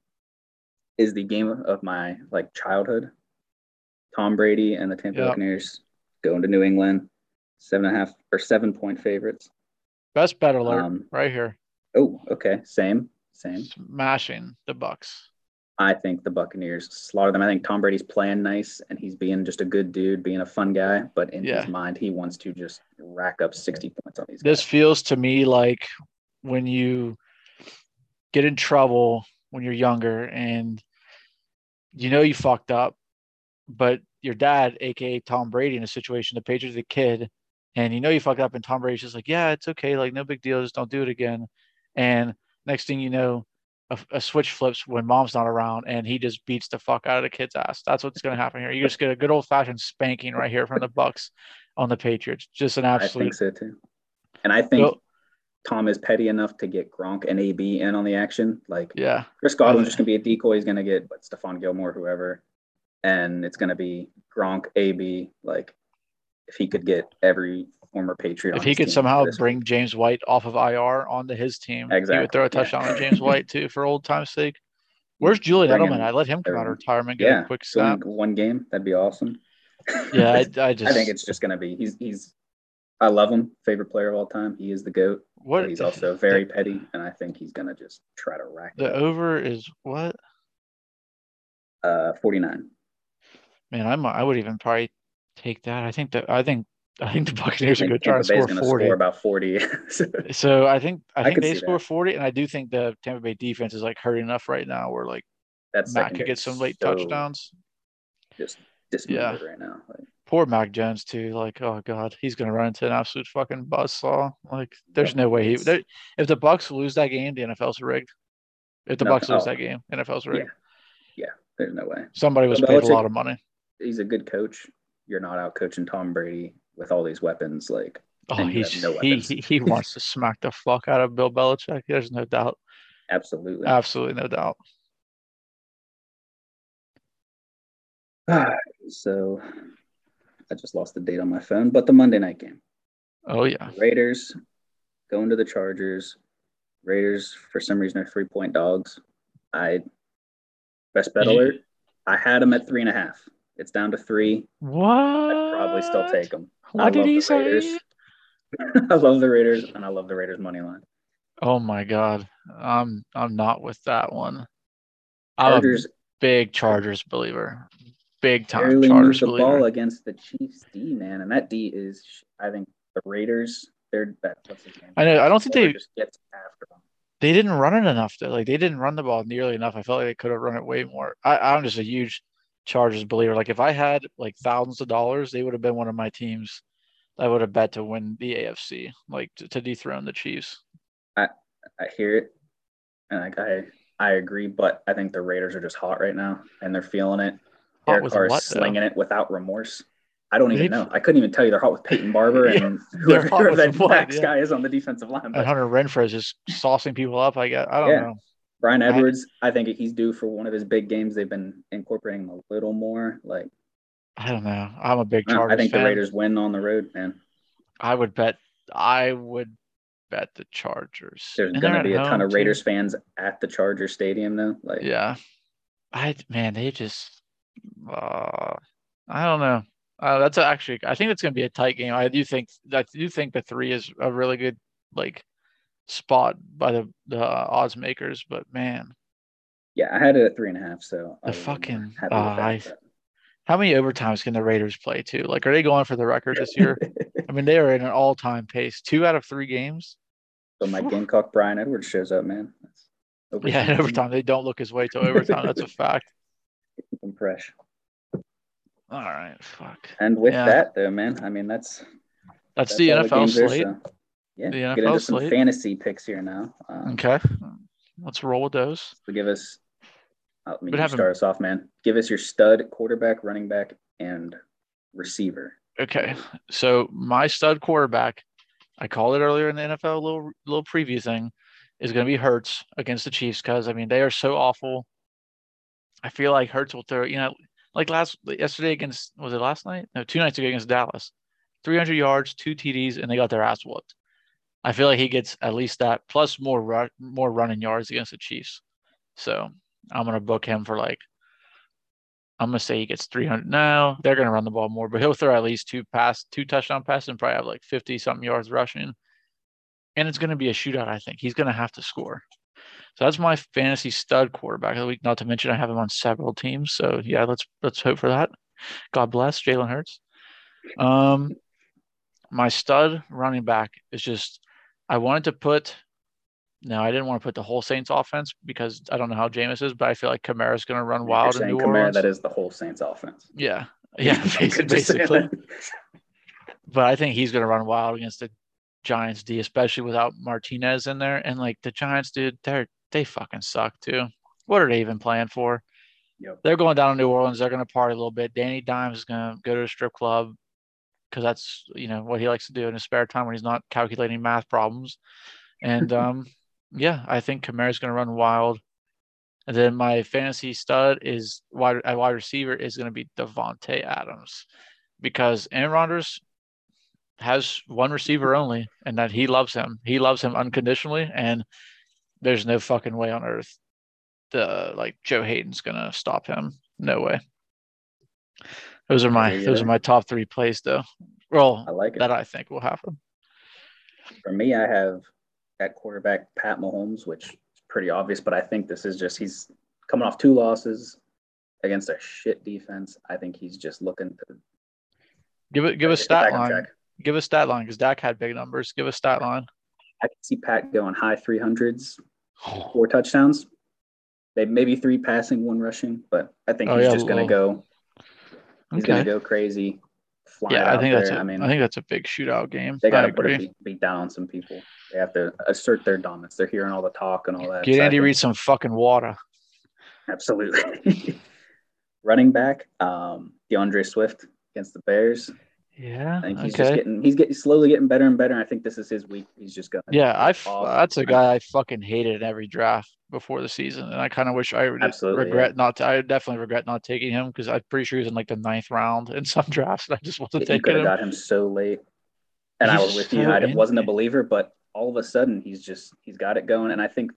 is the game of my like childhood. Tom Brady and the Tampa Yep. Buccaneers going to New England, seven and a half or seven point favorites. Best bet alert Um, right here. Oh, okay, same, same. Smashing the Bucks. I think the Buccaneers slaughter them. I think Tom Brady's playing nice and he's being just a good dude, being a fun guy. But in Yeah. his mind, he wants to just rack up 60 points on these This guys. feels to me like when you get in trouble when you're younger and you know you fucked up, but your dad, aka Tom Brady, in a situation, the Patriots, the kid, and you know you fucked up, and Tom Brady's just like, yeah, it's okay, like no big deal, just don't do it again. And next thing you know, a, a switch flips when mom's not around, and he just beats the fuck out of the kid's ass. That's what's gonna happen here. You just get a good old fashioned spanking right here from the Bucks on the Patriots. Just an I absolute. think so too. And I think Well- Tom is petty enough to get Gronk and AB in on the action. Like yeah, Chris Godwin's just gonna be a decoy. He's gonna get what, Stephon Gilmore, whoever, and it's gonna be Gronk, AB. Like if he could get every former Patriot, if he could somehow bring James White off of IR onto his team, he would throw a yeah. touchdown on James White too for old time's sake. Where's Julian Bring Edelman? I let him come out of retirement, get yeah, a quick snap. one game, that'd be awesome. Yeah, I, I just I think it's just gonna be he's he's I love him, favorite player of all time. He is the goat. what he's also very petty, and I think he's gonna just try to rack the over is what Uh, 49. man. I'm I would even probably take that. I think that I think I think the Buccaneers are going to try to score 40. score about 40. So I think I I think they score that. 40, and I do think the Tampa Bay defense is like hurting enough right now where like That's Matt could get some late touchdowns. Just dismembered right now. Like, Poor Mac Jones too. Like, oh god, he's gonna run into an absolute fucking buzzsaw. Like, there's Yep, no way he. There, if the Bucks lose that game, the NFL's rigged. If the No, Bucks lose oh. that game, NFL's rigged. Yeah, there's no way. Somebody was But paid a lot of money. He's a good coach. You're not out coaching Tom Brady with all these weapons. Like, Oh, he's no he, he wants to smack the fuck out of Bill Belichick. There's no doubt. absolutely. Absolutely no doubt. so, I just lost the date on my phone, but the Monday night game. Oh yeah. Raiders going to the Chargers. Raiders, for some reason, are three point dogs. I best bet alert. I had them at three and a half. It's down to three. What? I'd probably still take them. What did he say? I love the Raiders, and I love the Raiders money line. Oh my god. I'm I'm not with that one. I'm a big Chargers believer. Big time barely Chargers the believer. ball against the Chiefs D man, and that D is, I think, the Raiders. They're that. What's his name? I know. I don't think they just gets after them. they didn't run it enough though. Like they didn't run the ball nearly enough. I felt like they could have run it way more. I, I'm just a huge Chargers believer. Like if I had like thousands of dollars, they would have been one of my teams I would have bet to win the AFC, like to, to dethrone the Chiefs. I I hear it, and like I, I agree, but I think the Raiders are just hot right now, and they're feeling it. Hot Derek Carr is what, though? slinging it without remorse. I don't even know. I couldn't even tell you they're hot with Peyton Barber Yeah, and whoever, whoever that next yeah. guy is on the defensive line. And But Hunter Renfrow is just saucing people up. I guess I don't Yeah. know. Bryan Edwards, I think he's due for one of his big games. They've been incorporating him a little more. Like I don't know. I'm a big I Chargers I think fan. the Raiders win on the road, man. I would bet. I would bet the Chargers. There's And to be a ton of too. Raiders fans at the Charger Stadium, though. Like Yeah. I man, they just uh I don't know. Uh, that's actually I think it's gonna be a tight game. I do think I do think the three is a really good like spot by the the odds makers, but man, yeah, I had it at three and a half. So The was a little more fucking- uh, I- how many overtimes can the Raiders play too? Like are they going for the record this year? I mean, they are in an all-time pace. Two out of three games. So my Gamecock Bryan Edwards shows up, man. That's Yeah, in overtime. They don't look his way to overtime. That's a fact. Keep fresh. All right, fuck. And with Yeah. that, though, man, I mean that's That's, that's the NFL games there, slate. so, yeah, The get into some fantasy picks here now. Um, Okay. Let's roll with those. So give us. Uh, let me But you have a- start us off, man. Give us your stud quarterback, running back, and receiver. Okay. So my stud quarterback, I called it earlier in the NFL little little preview thing, is going to be Hurts against the Chiefs because I mean they are so awful. I feel like Hurts will throw, you know, like last yesterday against was it last night? No, two nights ago against Dallas, 300 yards, two TDs, and they got their ass whooped. I feel like he gets at least that plus more more running yards against the Chiefs. So I'm gonna book him for like I'm gonna say he gets 300. No, they're gonna run the ball more, but he'll throw at least two pass, two touchdown passes, and probably have like 50 something yards rushing. And it's gonna be a shootout. I think he's gonna have to score. So that's my fantasy stud quarterback of the week. Not to mention I have him on several teams. So yeah, let's let's hope for that. God bless Jalen Hurts. Um, my stud running back is just I wanted to put no, I didn't want to put the whole Saints offense because I don't know how Jameis is, but I feel like Kamara's going to run wild in New Kamara, Orleans. That is the whole Saints offense. Yeah, yeah, basically. but I think he's going to run wild against the Giants D, especially without Martinez in there. And like the Giants, dude, they're they fucking suck too. What are they even playing for? Yep. They're going down to New Orleans. They're going to party a little bit. Danny Dimes is going to go to a strip club because that's you know what he likes to do in his spare time when he's not calculating math problems. And um, yeah, I think Kamara is going to run wild. And then my fantasy stud is wide a wide receiver is going to be Davante Adams because Aaron Rodgers has one receiver only, and that he loves him. He loves him unconditionally, and there's no fucking way on earth the like Joe Haden's gonna stop him. No way. Those are my those are my top three plays though. Well, I like it. that I think will happen. For me, I have at quarterback Pat Mahomes, which is pretty obvious, but I think this is just he's coming off two losses against a shit defense. I think he's just looking to give it give a stat line. Give a stat line because Dak had big numbers. Give a stat line. I can see Pat going high three hundreds, four touchdowns. Maybe three passing, one rushing, but I think oh, he's yeah, just going to go. He's okay. to go crazy. yeah, I think that's. A, I mean, I think that's a big shootout game. They got to put a beat, down on some people. They have to assert their dominance. They're hearing all the talk and all that. Get Andy Reid some fucking water. Absolutely. Running back, um, D'Andre Swift against the Bears. Yeah, I think he's okay. just getting he's getting slowly getting better and better. I think this is his week. He's just going. Yeah, I that's a guy I fucking hated in every draft before the season, and I kind of wish I Absolutely, regret yeah. not. To, I definitely regret not taking him because I'm pretty sure he's in like the ninth round in some drafts, and I just wasn't taking could have got him so late. And he's I was with so you. I wasn't a believer, but all of a sudden he's just he's got it going, and I think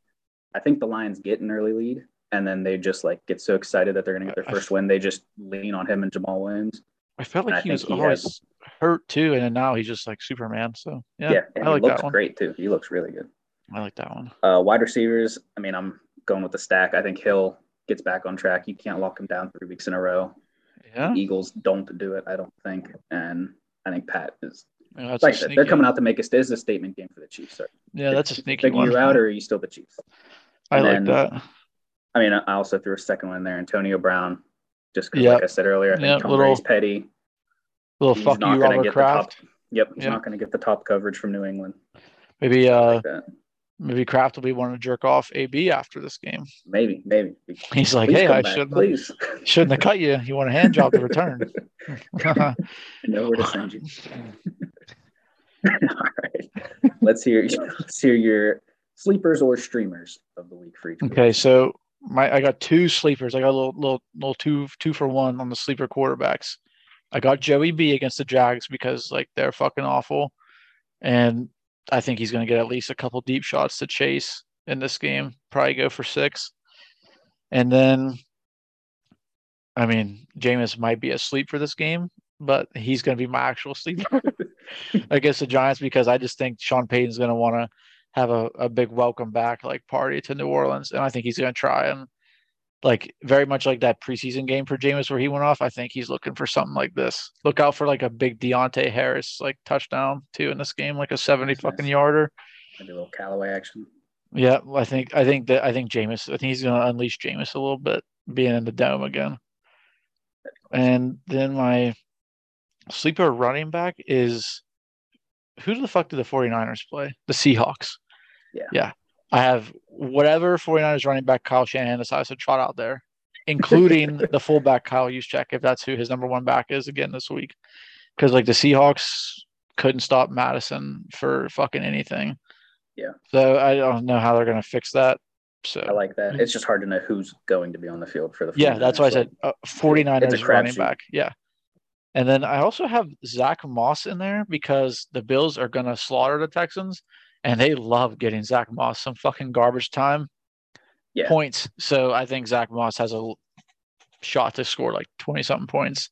I think the Lions get an early lead, and then they just like get so excited that they're going to get their first win, they just lean on him and Jamaal Williams. I felt like he was he always has, hurt too, and then now he's just like Superman. So yeah, yeah I like he looks that one. great too. He looks really good. I like that one. Uh, wide receivers. I mean, I'm going with the stack. I think Hill gets back on track. You can't lock him down three weeks in a row. Yeah. The Eagles don't do it, I don't think. And I think Pat is yeah, like said, they're coming out to make a, this is a statement game for the Chiefs. Sir. Yeah, that's a sneaky one. you out, or are you still the Chiefs? I like that. I mean, I also threw a second one there, Antonio Brown, just yep. like I said earlier, I think yep, Tom little, Brady's petty. Little he's fuck not you, Robert Kraft. Top, yep, he's not going to get the top coverage from New England. Maybe uh, like maybe Kraft will be wanting to jerk off AB after this game. Maybe, maybe. He's like, hey, I shouldn't, please. shouldn't have cut you. You want a hand job to return. I know where to send you. All right. Let's hear let's hear your sleepers or streamers of the week for each. Okay, so my I got two sleepers. I got a little little little two two for one on the sleeper quarterbacks. I got Joey B against the Jags because like they're fucking awful, and I think he's going to get at least a couple deep shots to chase in this game. Probably go for six, and then, I mean, Jameis might be asleep for this game, but he's going to be my actual sleeper against the Giants because I just think Sean Payton's going to want to have a, a big welcome back like party to New Orleans, and I think he's going to try and like very much like that preseason game for Jameis where he went off. I think he's looking for something like this. Look out for like a big Deonte Harris like touchdown too in this game, like a seventy That's fucking nice. yarder. Maybe a little Callaway action. Yeah, I think I think that I think Jameis. I think he's going to unleash Jameis a little bit, being in the dome again. And then my sleeper running back is who the fuck did the 49ers play? The Seahawks. Yeah. Yeah. I have whatever 49ers running back Kyle Shanahan decides to trot out there, including the fullback Kyle Juszczyk, if that's who his number one back is again this week. Because like the Seahawks couldn't stop Mattison for fucking anything. Yeah. So I don't know how they're going to fix that. So I like that. It's just hard to know who's going to be on the field for the. Yeah, that's why I said uh, 49ers running back. Yeah. And then I also have Zach Moss in there because the Bills are going to slaughter the Texans and they love getting Zach Moss some fucking garbage time. Yeah. points. So I think Zach Moss has a shot to score like 20 something points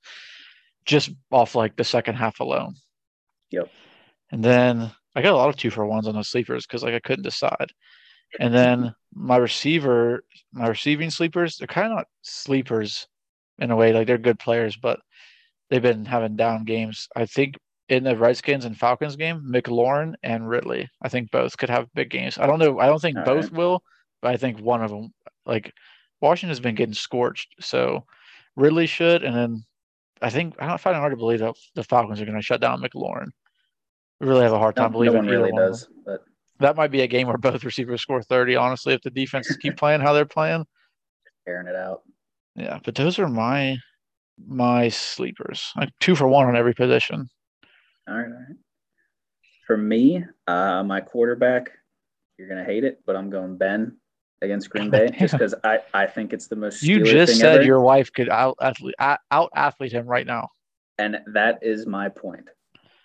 just off like the second half alone. Yep. And then I got a lot of two for ones on those sleepers because like I couldn't decide. And then my receiver, my receiving sleepers, they're kind of not sleepers in a way. Like they're good players, but they've been having down games. I think in the Redskins and Falcons game, McLaurin and Ridley, I think both could have big games. I don't know. I don't think All both right. will, but I think one of them, like Washington's been getting scorched. So Ridley should. And then I think I don't find it hard to believe that the Falcons are going to shut down McLaurin. We really have a hard time no believing one really one of them does, but that might be a game where both receivers score 30 honestly if the defenses keep playing how they're playing airing it out. yeah but those are my my sleepers like two for one on every position All right, all right. For me, uh, my quarterback, you're gonna hate it, but I'm going Ben against Green Bay just because I, I think it's the most. you just said ever, your wife could out athlete out athlete him right now and that is my point.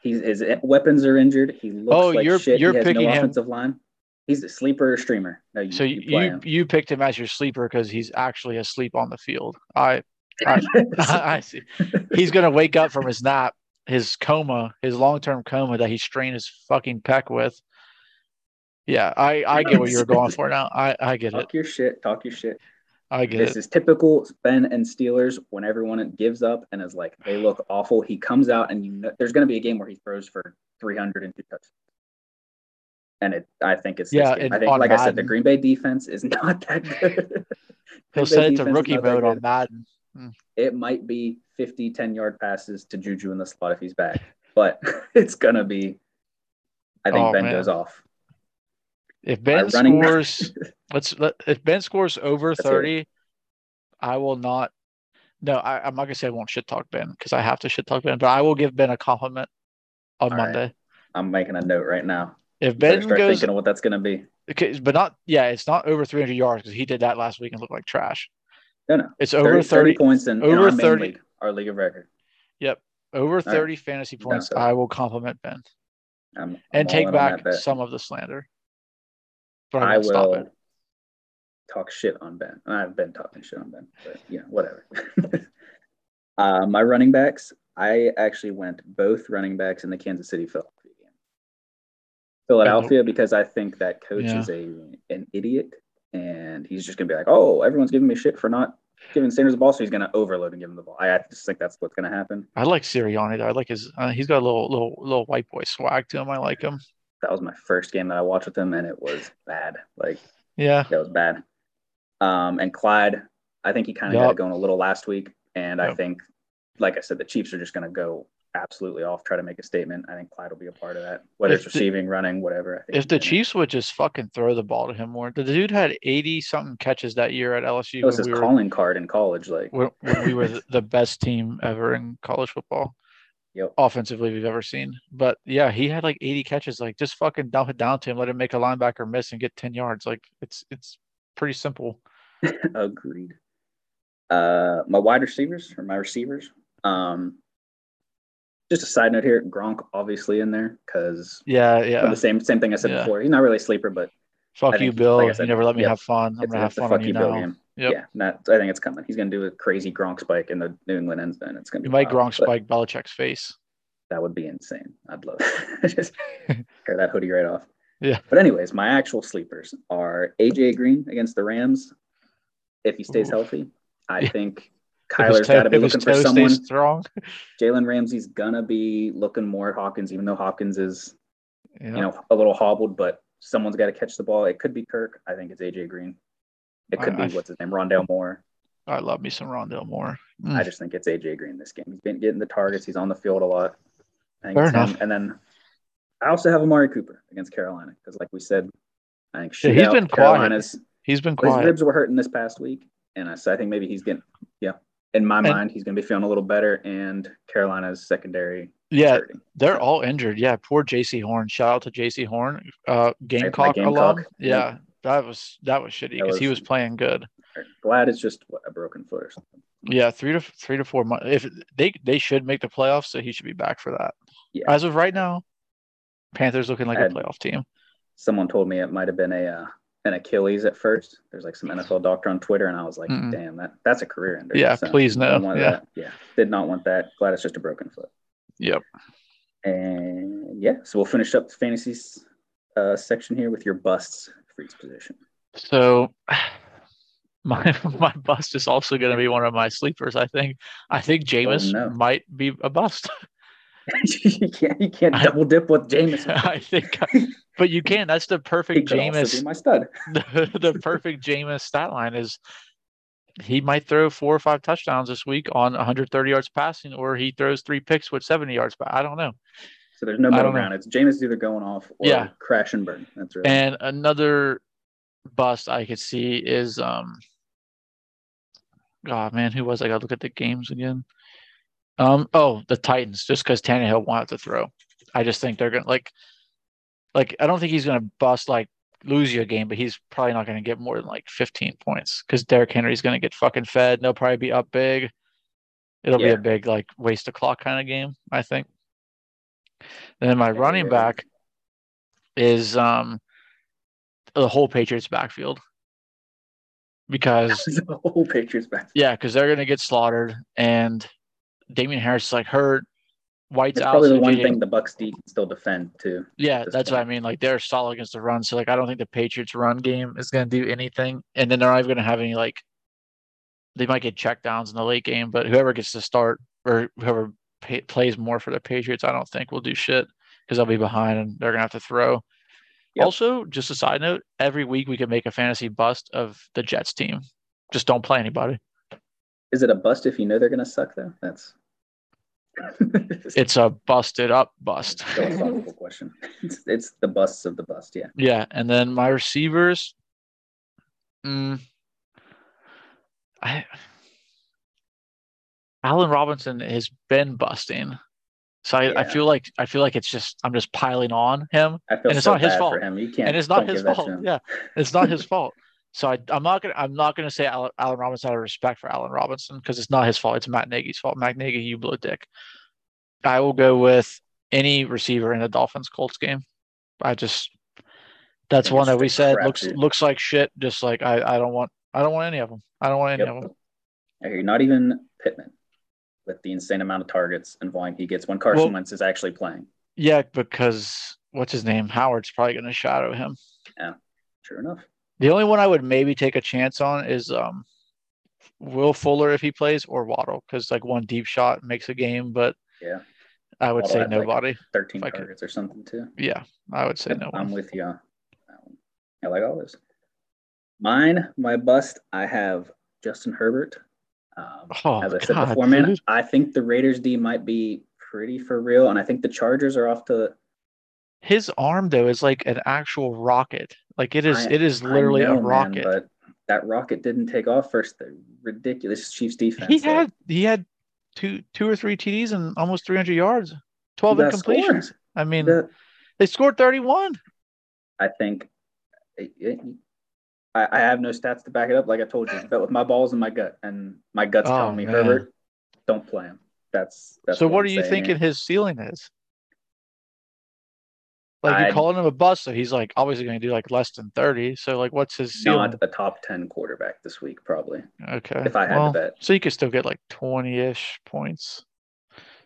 He's his weapons are injured. He looks Oh, like you're- shit. you're he has picking no him- offensive line. He's a sleeper or streamer. No, you, so you, you you, you picked him as your sleeper because he's actually asleep on the field i him. I see he's gonna wake up from his nap his coma his long-term coma that he strained his fucking pec with yeah i i get what you're going for now i i get it talk your shit. Talk your shit. i get This it is typical Ben and Steelers when everyone gives up and is like, they look awful. He comes out and you know there's going to be a game where he throws for 302 touchdowns. And it, I think it's this Yeah, game. I think, like I said, the Green Bay defense is not that good. he'll set it to rookie mode on good. It might be 50, 10 yard passes to Juju in the slot if he's back, but it's going to be, I think Oh, Ben man. goes off. If Ben scores, let's let if Ben scores over Let's hear it. thirty, I will not. No, I, I'm not gonna say I won't shit talk Ben because I have to shit talk Ben, but I will give Ben a compliment on All right. Monday. I'm making a note right now. If Ben start goes, thinking of what that's going to be. okay, but not yeah, it's not over 300 yards because he did that last week and looked like trash. No, no. It's 30, over 30 30, points in, in over our main 30 league, our league of record. Yep, over right. 30 fantasy points. that. I will compliment Ben I'm, I'm and take back some of the slander. But I I will stop it. talk shit on Ben. I've been talking shit on Ben, but yeah, whatever. uh, my running backs, I actually went both running backs in the Kansas City Philadelphia game. Philadelphia, because I think that coach Yeah. is a an idiot, and he's just gonna be like, "Oh, everyone's giving me shit for not giving Sanders the ball, so he's gonna overload and give him the ball." I just think that's what's gonna happen. I like Sirianni. though. I like his. Uh, he's got a little little little white boy swag to him. I like him. That was my first game that I watched with him, and it was bad. Like Yeah. that was bad. Um, and Clyde, I think he kind of got Yup. it going a little last week, and I think, like I said, the Chiefs are just going to go absolutely off, try to make a statement. I think Clyde will be a part of that, whether If it's the- receiving, running, whatever. I think If the Chiefs would just fucking throw the ball to him more, the dude had eighty something catches that year at LSU that was his we were calling card in college, like when, when we were the- the best team ever in college football, Yep. offensively we've ever seen. But yeah, he had like eighty catches. Like just fucking dump it down to him, let him make a linebacker miss and get ten yards. Like it's it's pretty simple. agreed. Uh, my wide receivers or my receivers. Um, just a side note here, Gronk obviously in there because Yeah, yeah. the same same thing I said Yeah. before. He's not really a sleeper, but Fuck you, Bill. like I you never let me yep, have fun. I'm gonna have fun fuck on you Bill now. game. Yep. Yeah, that, I think it's coming. He's to do a crazy Gronk spike in the New England end zone. It's to You be might wild, Gronk spike Belichick's face. That would be insane. I'd love just tear that hoodie right off. Yeah. But anyways, my actual sleepers are AJ Green against the Rams. If he stays Oof. healthy, I Yeah. think Kyler's got to be looking for someone. strong. Jalen Ramsey's gonna be looking more at Hopkins, even though Hopkins is Yeah. you know a little hobbled, but someone's got to catch the ball. It could be Kirk. I think it's AJ Green. It could I- be I- what's his name, Rondale Moore. I love me some Rondale Moore. Mm. I just think it's AJ Green this game. He's been getting the targets. He's on the field a lot. Fair him. enough. And then I also have Amari Cooper against Carolina because, like we said, I think Yeah, he's been quiet. He's been quiet. his ribs were hurting this past week, and I, so I think maybe he's getting yeah. In my And- mind, he's going to be feeling a little better, and Carolina's secondary. Yeah, hurting. they're all injured. Yeah, poor Jaycee Horn. Shout out to Jaycee Horn, uh, Gamecock, Gamecock. alum. Yeah, that was that was shitty because he was- playing good. glad it's just what, a broken foot or something. Yeah, three to three to four months. If they they should make the playoffs, so he should be back for that. Yeah. As of right now, Panthers looking like a playoff team. Someone told me it might have been a uh, an Achilles at first. There's like some NFL doctor on Twitter, and I was like, Mm-mm. damn, that that's a career ender. Yeah, please no. Yeah. that. yeah, did not want that. Glad it's just a broken foot. Yep. And yeah, so we'll finish up the fantasies uh, section here with your busts for each position. So my my bust is also going to be one of my sleepers. I think. I think Jameis no. might be a bust. you can't you can't I- double dip with Jameis. I think, but you can. That's the He perfect could also be Jameis. my stud. The, the perfect Jameis stat line is he might throw four or five touchdowns this week on 130 yards passing, or he throws three picks with 70 yards. But I don't know. So there's no middle ground. It's Jameis either going off or Yeah. crash and burn. That's right. And another bust I could see is um God man, who was I gotta look at the games again. Um oh the Titans, just because Tannehill won't to throw. I just think they're gonna like like I don't think he's gonna bust like lose you a game, but he's probably not gonna get more than like 15 points because Derrick Henry's gonna get fucking fed. and They'll probably be up big. It'll be a big like waste of clock kind of game, I think. And then my Yeah, running yeah. back is um the whole Patriots backfield because the whole Patriots back. yeah, because they're gonna get slaughtered and Damien Harris is like hurt. White's It's out. probably the one JJ thing the Bucks D can still defend too. yeah, that's what I mean. Like they're solid against the run, so like I don't think the Patriots run game is gonna do anything. And then they're not even gonna have any like they might get check downs in the late game, but whoever gets to start or whoever pay, plays more for the Patriots, I don't think will do shit because they'll be behind and they're gonna have to throw. Yep. Also, just a side note, every week we can make a fantasy bust of the Jets team. Just don't play anybody. Is it a bust if you know they're gonna suck though? That's It's a busted up bust. philosophical question. It's, it's the busts of the bust, yeah. Yeah, and then my receivers, mm, I Allen Robinson has been busting, so I, I feel like I feel like it's just I'm just piling on him, I feel And it's so not his fault. for him. You can't and it's not his give that to fault. Yeah, it's not his fault. So I, I'm not gonna I'm not gonna say Allen, Allen Robinson out of respect for Allen Robinson because it's not his fault. It's Matt Nagy's fault. Matt Nagy, you blew a dick. I will go with any receiver in the Dolphins Colts game. I just that's one that we said crap looks shoot. looks like shit. Just like I, I don't want I don't want any of them. I don't want any Yep. of them. I hear you. Not even Pittman with the insane amount of targets and volume he gets when Carson Well- Wentz is actually playing. Yeah, because what's his name? Howard's probably going to shadow him. Yeah, sure enough. The only one I would maybe take a chance on is um Will Fuller if he plays or Waddle because like one deep shot makes a game, but Yeah. I would Waddle say had, like, nobody. 13 If targets or something too. Yeah, I would say no I'm one. with you on that one. I like all this. Mine, my bust, I have Justin Herbert. Um, Oh, as I said God, before, man, dude. I think the Raiders D might be pretty for real, and I think the Chargers are off to. His arm though is like an actual rocket. Like it is I- it is literally know, a man, rocket. but that rocket didn't take off first. The ridiculous Chiefs defense. he had he had two two or three TDs and almost 300 yards, 12 gotta score. incompletions. I mean, the- they scored 31. I think. it- it- I, I have no stats to back it up, like I told you, but with my balls in my gut, and my gut's Oh, telling me man. Herbert, don't play him. That's that's. so what I'm are you saying thinking his ceiling is? Like I- you're calling him a bust, so he's like obviously going to do like less than 30. So like, what's his ceiling? Not a top ten quarterback this week, probably. Okay, if I had to bet. so you could still get like 20ish points.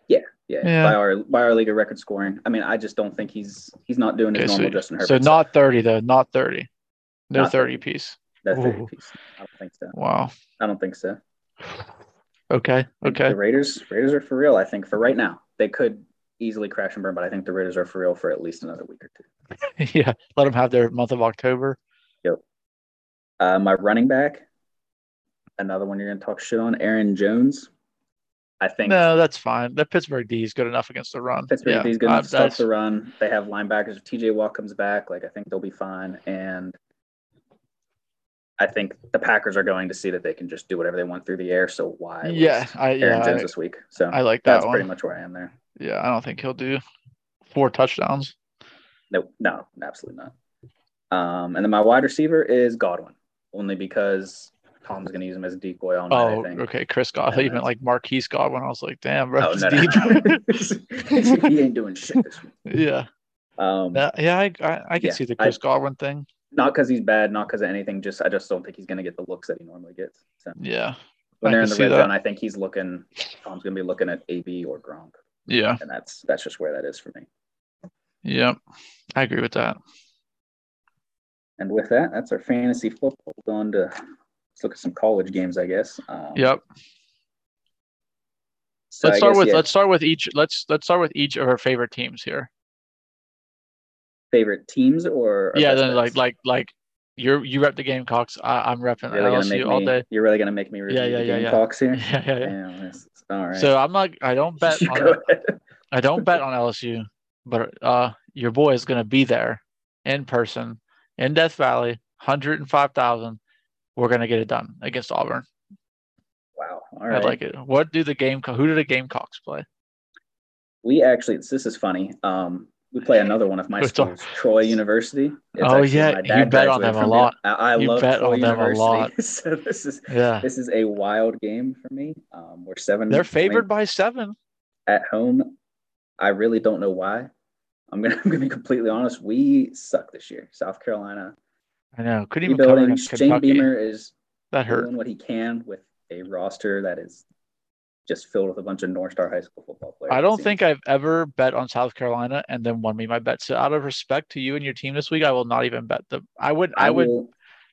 Yeah, Yeah. by our by our league of record scoring. I mean, I just don't think he's he's not doing his Okay, so, normal Justin Herbert. so not 30 though, not 30. No Not 30 30. piece. that 30 Ooh. piece. I don't think so. Wow. I don't think so. Okay. Okay. The Raiders Raiders are for real. I think for right now they could easily crash and burn, but I think the Raiders are for real for at least another week or two. yeah. Let them have their month of October. Yep. Uh, my running back, another one you're going to talk shit on, Aaron Jones. I think No, that's fine. The Pittsburgh D is good enough against the run. Pittsburgh yeah, D's good enough to stop the run. They have linebackers. If TJ Watt comes back, like I think they'll be fine. And I think the Packers are going to see that they can just do whatever they want through the air. So why? Yeah, I Aaron yeah, Jones I, this week. So I like that that's one. pretty much where I am there. Yeah, I don't think he'll do four touchdowns. No, no, absolutely not. Um, and then my wide receiver is Godwin, only because Tom's going to use him as a decoy all night. Oh, I think. okay. Chris Godwin. I thought you meant like Marquise Goodwin. I was like, damn, bro. Oh, no, deep. no. he ain't doing shit this week. yeah. Um, Yeah, yeah, I I, I can Yeah, see the I- Chris Godwin thing. Not because he's bad, not because of anything. Just I just don't think he's going to get the looks that he normally gets. So Yeah. when I they're in the red that. zone, I think he's looking. Tom's going to be looking at AB or Gronk, Yeah. and that's that's just where that is for me. Yep. I agree with that. And with that, that's our fantasy football. Going to let's look at some college games, I guess. Um, Yep. so let's I start guess, with yeah, let's start with each let's let's start with each of our favorite teams here. favorite teams or, yeah, then bets? like like like you're you rep the Gamecocks. I, I'm repping really gonna LSU all me. day. You're really gonna make me review Yeah, yeah, the yeah, yeah. Gamecocks here. Yeah, yeah, yeah. Damn, this is- all right. So I'm not I don't bet on. I don't bet on LSU, but uh your boy is gonna be there in person in Death Valley, hundred and five thousand. We're gonna get it done against Auburn. Wow. All I like it. What do the game who do the Gamecocks play? We actually, this is funny. Um, we play another one of my schools, Troy University. It's Oh, yeah, you bet on them a lot. it. I, I love bet Troy on them a University. lot. so this is Yeah. this is a wild game for me. Um, we're seven. They're favored by seven. at home. I really don't know why. I'm gonna I'm gonna be completely honest. We suck this year. South Carolina I know. Couldn't even cover rebuilding. against Shane Beamer is that hurt. doing what he can with a roster that is just filled with a bunch of North Star high school football players. I don't think I've ever bet on South Carolina and then won me my bet. So out of respect to you and your team this week, I will not even bet them. I would. I, would. will-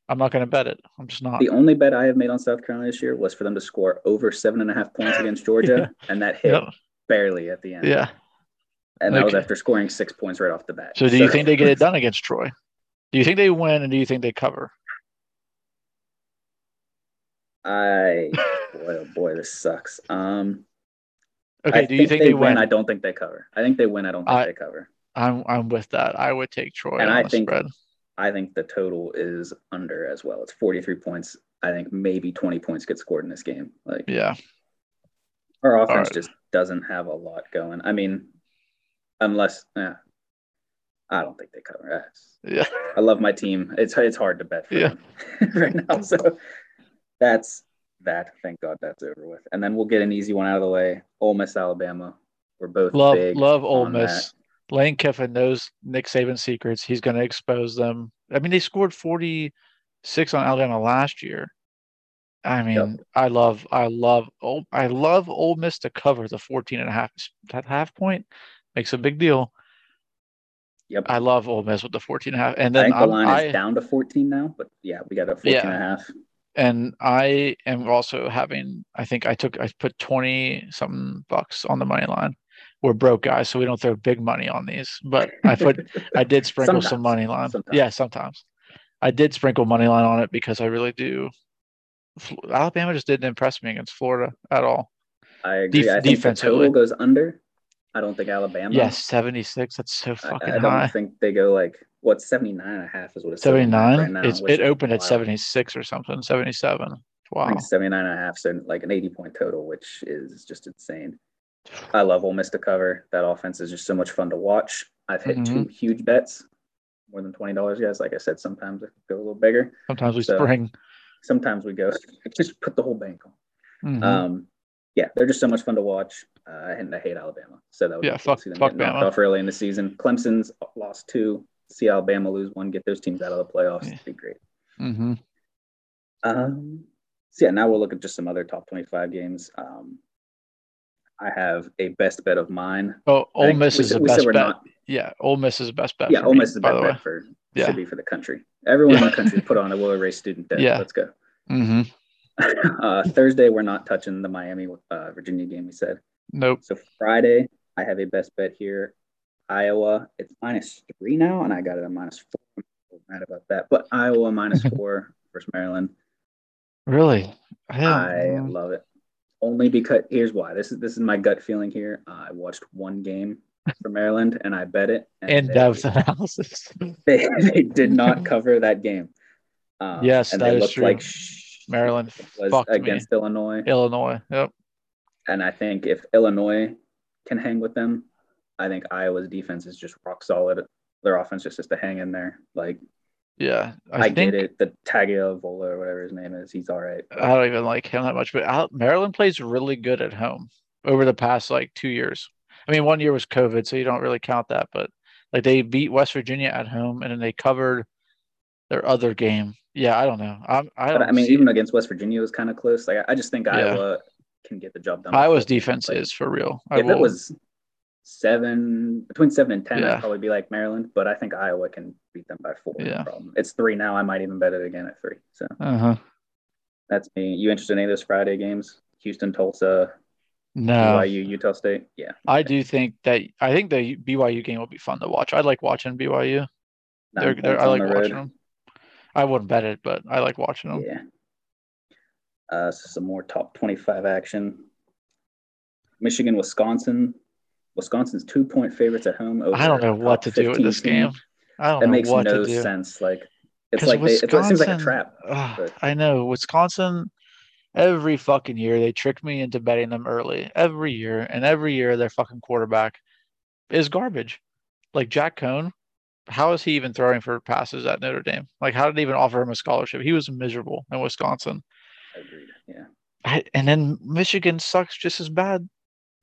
I'm not going to bet it. I'm just not. The only bet I have made on South Carolina this year was for them to score over seven and a half points against Georgia, and that hit Yep. barely at the end. Yeah. and that was after scoring six points right off the bat. So do you think they get it done against Troy? Do you think they win and do you think they cover? I boy, oh boy, this sucks. Um, Okay. I do you think they, win? I don't think they cover. I think they win. I don't think I- they cover. I'm I'm with that. I would take Troy And I think- spread. I think the total is under as well. It's 43 points. I think maybe 20 points get scored in this game. Like Yeah. our offense right. just doesn't have a lot going. I mean, unless yeah, I don't think they cover. That's- Yeah. I love my team. It's it's hard to bet for Yeah. them right now. So that's that. Thank God that's over with. And then we'll get an easy one out of the way. Ole Miss, Alabama. We're both Love big love Ole Miss. Lane Kiffin knows Nick Saban's secrets. He's going to expose them. I mean, they scored 46 on Alabama last year. I mean, I love, I love, Ole, I love Ole Miss to cover the 14 and a half. That half point makes a big deal. Yep. I love Ole Miss with the 14 and a half. And I then think the line I, is down to 14 now, but yeah, we got a 14 Yeah. and a half. And I am also having, I think I took, I put 20 something bucks on the money line. We're broke guys, so we don't throw big money on these, but I put I did sprinkle some money line. Sometimes. Yeah, sometimes. I did sprinkle money line on it because I really do. Alabama just didn't impress me against Florida at all. I agree. Def- I think the total goes under. I don't think Alabama. Yes, 76. That's so I, fucking I don't high. think they go like what 79 and a half is what it's 79. right now. it's it opened at 76 or something. 77. Wow. think 79 and a half, so like an 80 point total, which is just insane. I love Ole Miss to cover. That offense is just so much fun to watch. I've hit two Mm-hmm. huge bets, more than $20, guys. Like I said, sometimes I go a little bigger. Sometimes we So- spring. Sometimes we go just put the whole bank on. Mhm. Um, yeah, they're just so much fun to watch. Uh, and I hate Alabama, so that would Yeah, be cool to fuck- see them fuck Bama. off early in the season. Clemson's lost two. See Alabama lose one, get those teams out of the playoffs. Yeah. It'd be great. Mm-hmm. Um, so yeah, now we'll look at just some other top 25 games. Um, I have a best bet of mine. Oh, Ole Miss is said- the best bet. not- Yeah, Ole Miss is the best bet. yeah, Ole me, Miss is the best the bet for Yeah. should be for the country. Everyone in Yeah. the country put on a will erase student debt. Yeah. Let's go. hmm uh, Thursday, we're not touching the Miami uh, Virginia game. We said. Nope. So Friday, I have a best bet here. Iowa, it's minus three now, and I got it at minus four. I'm so mad about that. But Iowa minus four versus Maryland. Really? Yeah. I love it. Only because here's why. This is this is my gut feeling here. Uh, I watched one game for Maryland and I bet it. and depth analysis. They, they did not cover that game. Um, Yes, and that they is looked true. like sh- Maryland was fucked me. against Illinois. Illinois. Yep. And I think if Illinois can hang with them, I think Iowa's defense is just rock solid. Their offense just has to hang in there. Like Yeah. I, I, get think it. The Tagovailoa or whatever his name is, he's all right. I don't even like him that much, but Maryland plays really good at home over the past like two years. I mean, one year was COVID, so you don't really count that, but like they beat West Virginia at home and then they covered their other game. Yeah, I don't know. I'm, I don't. I mean, even against West Virginia was kind of close. Like I- I just think Yeah. Iowa can get the job done. Iowa's defense Like, is for real. I If will- it was seven between seven and ten, Yeah. I'd probably be like Maryland. But I think Iowa can beat them by four. no Yeah. problem. It's three now. I might even bet it again at three. So uh-huh. that's me. You interested in any of those Friday games? Houston, Tulsa, No, BYU, Utah State. Yeah. I do think that I think the BYU game will be fun to watch. I like watching BYU. They're, they're, I like the watching road. them. I wouldn't bet it, but I like watching them. Yeah. Uh, so some more top 25 action. Michigan, Wisconsin. Wisconsin's two point favorites at home. Over I don't know what to do with this team. game. I don't That know makes what no to do. sense. Like it's like they, it seems like a trap. Ugh, I know Wisconsin. Every fucking year they trick me into betting them early. Every year, and every year their fucking quarterback is garbage. Like Jack Coan, how is he even throwing for passes at Notre Dame? Like, how did they even offer him a scholarship? He was miserable in Wisconsin. Agreed. Yeah. I, and then Michigan sucks just as bad,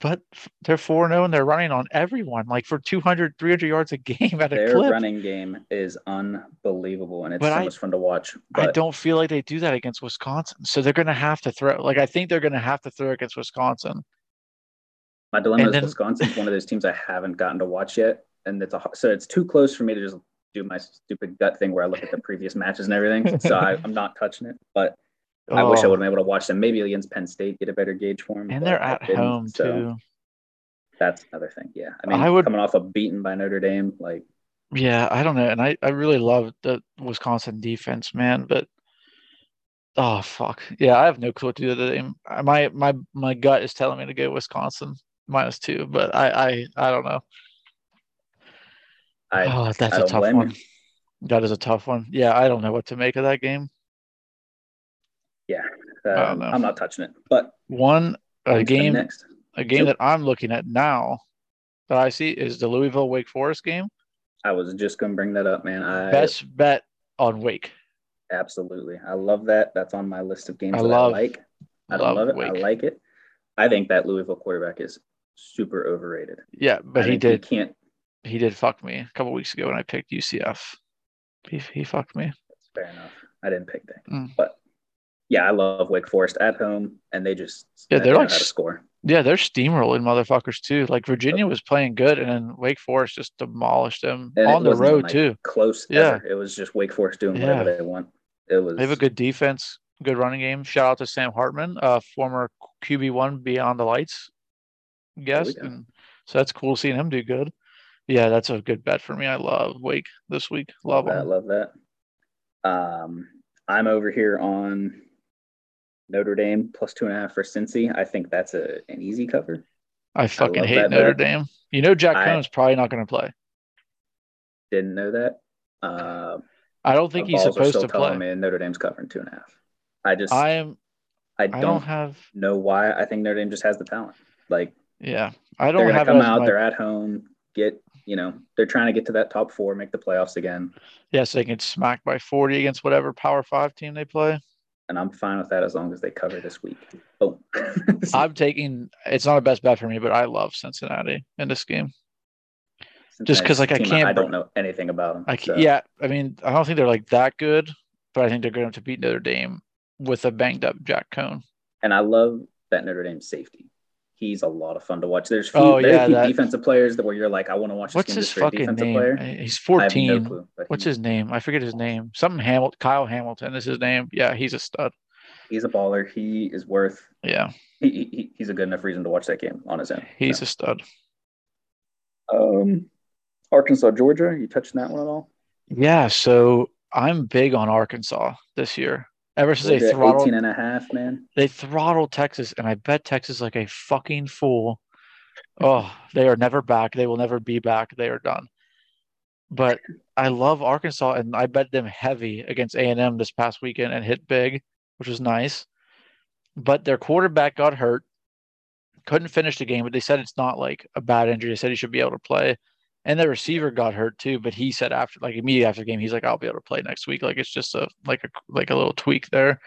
but they're 4 0 and they're running on everyone like for 200, 300 yards a game at a Their clip. running game is unbelievable and it's But so I- much fun to watch. I don't feel like they do that against Wisconsin. So they're going to have to throw. Like, I think they're going to have to throw against Wisconsin. my dilemma and is then- Wisconsin's one of those teams I haven't gotten to watch yet. And it's a so it's too close for me to just do my stupid gut thing where I look at the previous matches and everything. So I, I'm not touching it. But I wish I Oh, would have been able to watch them. Maybe against Penn State, get a better gauge for them. And they're at home too. That's another thing. Yeah. I mean, I would- coming off of beaten by Notre Dame, like Yeah, I don't know. And I, I really love the Wisconsin defense, man. But oh fuck. Yeah, I have no clue what to do. I- My my my gut is telling me to go Wisconsin minus two, but I I, I don't know. I, oh, that's I a tough one. you. That is a tough one. Yeah, I don't know what to make of that game. Uh, don't know. I'm not touching it. But One a game next. a game Yep. that I'm looking at now that I see is the Louisville Wake Forest game. I was just gonna bring that up, man. I Best bet on Wake. absolutely. I love that. That's on my list of games I that love- I like. I love love, it. Wake. I like it. I think that Louisville quarterback is super overrated. Yeah, but I he did can't. he did fuck me a couple weeks ago when I picked UCF. He he fucked me. Fair enough. I didn't pick that, Mm. but yeah, I love Wake Forest at home, and they just Yeah, they they're like how to score. Yeah, they're steamrolling motherfuckers too. Like Virginia was playing good, and then Wake Forest just demolished them And on the road like, too. Close. Yeah. ever. It was just Wake Forest doing whatever they want. It was. They have a good defense, good running game. Shout out to Sam Hartman, uh, former QB one Beyond the Lights guest, and so that's cool seeing him do good. Yeah, that's a good bet for me. I love Wake this week. Love that. them. Love that. Um, I'm over here on Notre Dame plus two and a half for Cincy. I think that's a an easy cover. I fucking love hate Notre bet. Dame. You know, Jack I- Coan's probably not going to play. Didn't know that. Uh, I don't think he's supposed to play. Me Notre Dame's covering two and a half. I just I, I am. I don't, don't have. know why. I think Notre Dame just has the talent. Like Yeah, I don't have come out. my They're at home. Get you know they're trying to get to that top four, make the playoffs again, Yes, they get smacked by 40 against whatever Power Five team they play. And I'm fine with that as long as they cover this week. Oh, I'm taking. It's not a best bet for me, but I love Cincinnati in this game. Just because, like, I can't I don't know anything about them. I ca- yeah, I mean, I don't think they're like that good, but I think they're going to beat Notre Dame with a banged up Jack Coan. and I love that Notre Dame safety. He's a lot of fun to watch. There's few, Oh, very yeah, few that- defensive players that where you're like, I want to watch this What's game his just for a fucking name? player. He's 14. no clue. What's he- his name? I forget his name. Something Hamilton. Kyle Hamilton is his name. Yeah, he's a stud. He's a baller. He is worth. Yeah, He, he, he's a good enough reason to watch that game on his own. he's So, a stud. um, Arkansas, Georgia. You touching that one at all? Yeah, so I'm big on Arkansas this year. Ever since they throttled 18 and a half, man. they throttled Texas, and I bet Texas like a fucking fool. Oh, they are never back. They will never be back. They are done. But I love Arkansas, and I bet them heavy against A and M this past weekend and hit big, which was nice. But their quarterback got hurt, couldn't finish the game. But they said it's not like a bad injury. They said he should be able to play. And the receiver got hurt too, but he said after, like immediately after the game, he's like, "I'll be able to play next week." Like it's just a like a like a little tweak there.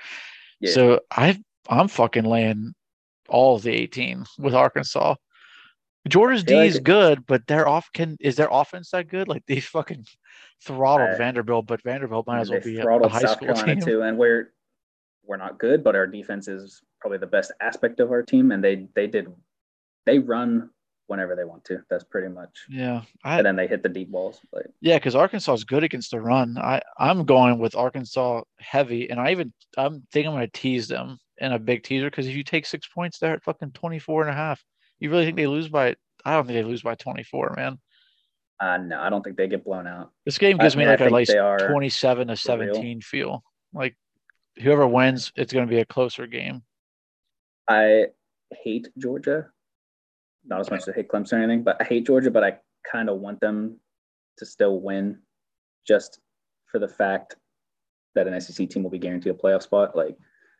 Yeah. So I I'm fucking laying all the 18 with Arkansas. Georgia's D like is it- good, but their off can is their offense that good? Like they fucking throttled Uh, Vanderbilt, but Vanderbilt might as well be a, a high South school Carolina team. too, and we're we're not good, but our defense is probably the best aspect of our team, and they they did they run whenever they want to. That's pretty much. Yeah, I, And then they hit the deep balls. Like Yeah, because Arkansas is good against the run. I I'm going with Arkansas heavy, and I even I'm think I'm going to tease them in a big teaser because if you take six points, they're at fucking 24 and a half. You really think they lose by? I don't think they lose by 24, man. uh, no, I don't think they get blown out. This game gives me mean, I like a like 27 to for real. 17 feel. Like whoever wins, it's going to be a closer game. I hate Georgia, not as much as I hate Clemson or anything, but I hate Georgia, but I kind of want them to still win, just for the fact that an SEC team will be guaranteed a playoff spot. Like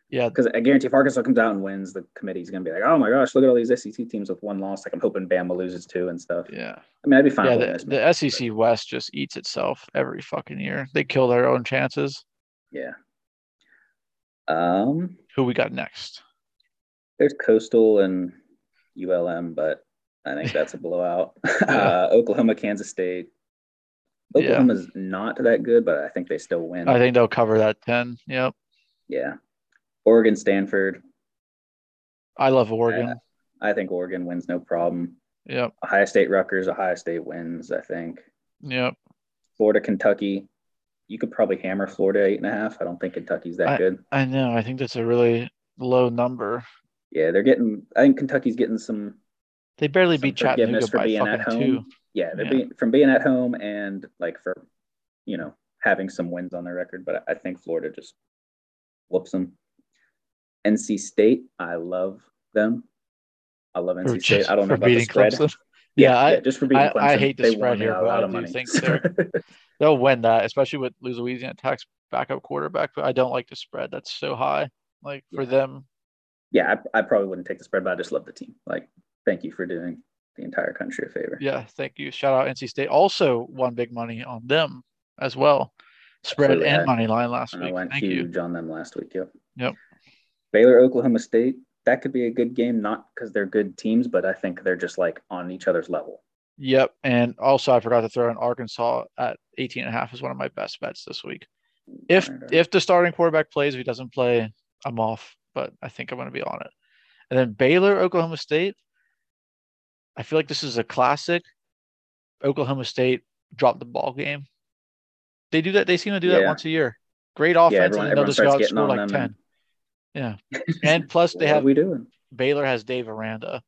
Yeah, because I guarantee if Arkansas comes out and wins, the committee's gonna be like, oh my gosh, look at all these SEC teams with one loss. Like I'm hoping Bama loses too and stuff. yeah, I mean, I'd be fine. yeah. with The, the SEC West just eats itself every fucking year. They kill their own chances. yeah. Um, Who we got next? there's Coastal and ULM, but I think that's a blowout. uh, Oklahoma, Kansas State. Yeah. Oklahoma's not that good, but I think they still win. I think they'll cover that 10. Yep. yeah. Oregon, Stanford. I love Oregon. I think Oregon wins no problem. Yep. Ohio State, Rutgers. Ohio State wins. I think. Yep. Florida, Kentucky. You could probably hammer Florida eight and a half. I don't think Kentucky's that good. I know. I think that's a really low number. Yeah, they're getting. I think Kentucky's getting some They barely some beat Chattanooga for by being at fucking home. two. Yeah, they're Yeah. being from being at home and like for you know having some wins on their record. But I think Florida just whoops them. NC State, I love them. I love For NC State. I don't know about the spread. Clemson. Yeah, I, just for beating I- Clemson. I hate the spread here, but I do think they'll win that, especially with Louisiana Tech's backup quarterback. But I don't like the spread. That's so high. Like for Yeah. them, yeah, I, I probably wouldn't take the spread, but I just love the team. Like, thank you for doing the entire country a favor. yeah. Thank you. Shout out NC State. Also won big money on them as well. Spread Absolutely. and I- money line last And I week. went Thank you. huge on them last week. Yep. Yep. Baylor, Oklahoma State. That could be a good game, not because they're good teams, but I think they're just like on each other's level. Yep. And also I forgot to throw in Arkansas at 18 and a half is one of my best bets this week. If if the starting quarterback plays, if he doesn't play, I'm off. But I think I'm going to be on it. And then Baylor, Oklahoma State. I feel like this is a classic. Oklahoma State dropped the ball game. They do that. They seem to do that once a year. Great offense, everyone- and they'll just go out and score like ten. Yeah, and plus they have we doing? Baylor has Dave Aranda,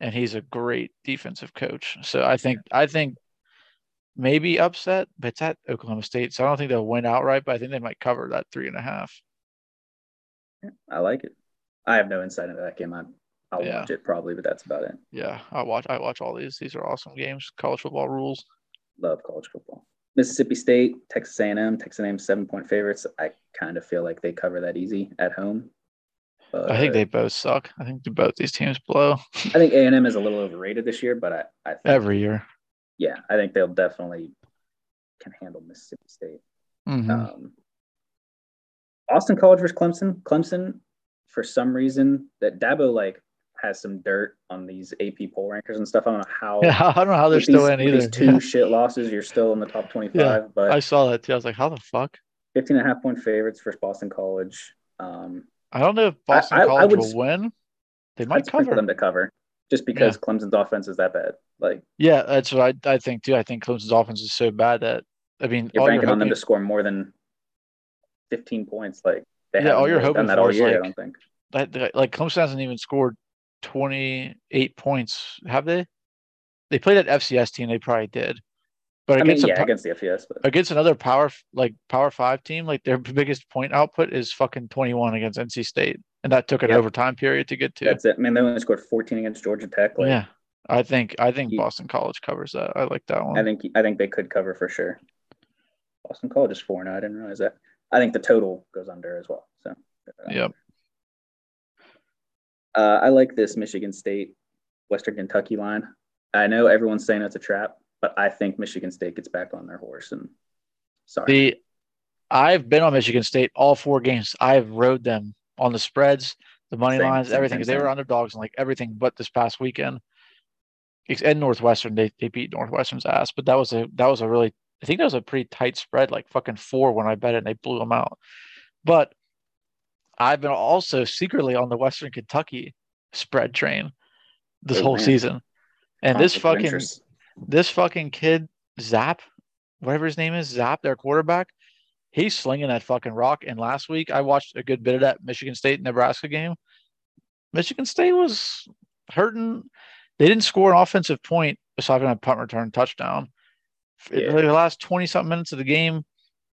and he's a great defensive coach. So I think I think maybe upset, but it's at Oklahoma State, so I don't think they'll win outright. But I think they might cover that three and a half. I like it. I have no insight into that game. I, I'll Yeah. watch it probably, but that's about it. Yeah, I watch. I watch all these. These are awesome games. College football rules. Love college football. Mississippi State, Texas A&M, Texas A&M seven point favorites. I kind of feel like they cover that easy at home. But I think they both suck. I think both these teams blow I think A&M is a little overrated this year, but I, I think, every year. yeah, I think they'll definitely can handle Mississippi State. Mhm. Um, Boston College versus Clemson. Clemson, for some reason, that Dabo like has some dirt on these AP poll rankers and stuff. I don't know how. yeah, I don't know how they're with still these, in either. These two Yeah, shit losses, you're still in the top 25. Yeah, but I saw that too. I was like, how the fuck? 15 and a half point favorites for Boston College. Um, I don't know if Boston I- I College would will win. They I'd might sprinkle cover. them to cover just because Clemson's offense is that bad. Like Yeah, that's what I, I think too. I think Clemson's offense is so bad that I mean, you're banking on them to score more than 15 points. Like they Yeah, all you're really hoping that for all is, year. I don't think. like Clemson hasn't even scored 28 points, have they? They played at FCS team. They probably did, but I mean, against a yeah, against the FCS, but against another power like power five team, like their biggest point output is fucking 21 against NC State, and that took an Yep. overtime period to get to. that's it. I mean, they only scored 14 against Georgia Tech. Like, yeah, I think I think You- Boston College covers that. I like that one. I think I think they could cover for sure. Boston College is four now. Oh, I didn't realize that. I think the total goes under as well. So Yep. Uh, I like this Michigan State, Western Kentucky line. I know everyone's saying it's a trap, but I think Michigan State gets back on their horse. And sorry, The I've been on Michigan State all four games. I've rode them on the spreads, the money Same, lines, same, everything. they were underdogs and like everything but this past weekend. and Northwestern. They they beat Northwestern's ass, but that was a that was a really I think that was a pretty tight spread, like fucking four when I bet it, and they blew them out. But I've been also secretly on the Western Kentucky spread train this oh, whole man. season, and this fucking this fucking kid Zap, whatever his name is, Zap, their quarterback, he's slinging that fucking rock. And last week I watched a good bit of that Michigan State Nebraska game. Michigan State was hurting. They didn't score an offensive point aside from a punt return touchdown. Yeah. the last 20 something minutes of the game,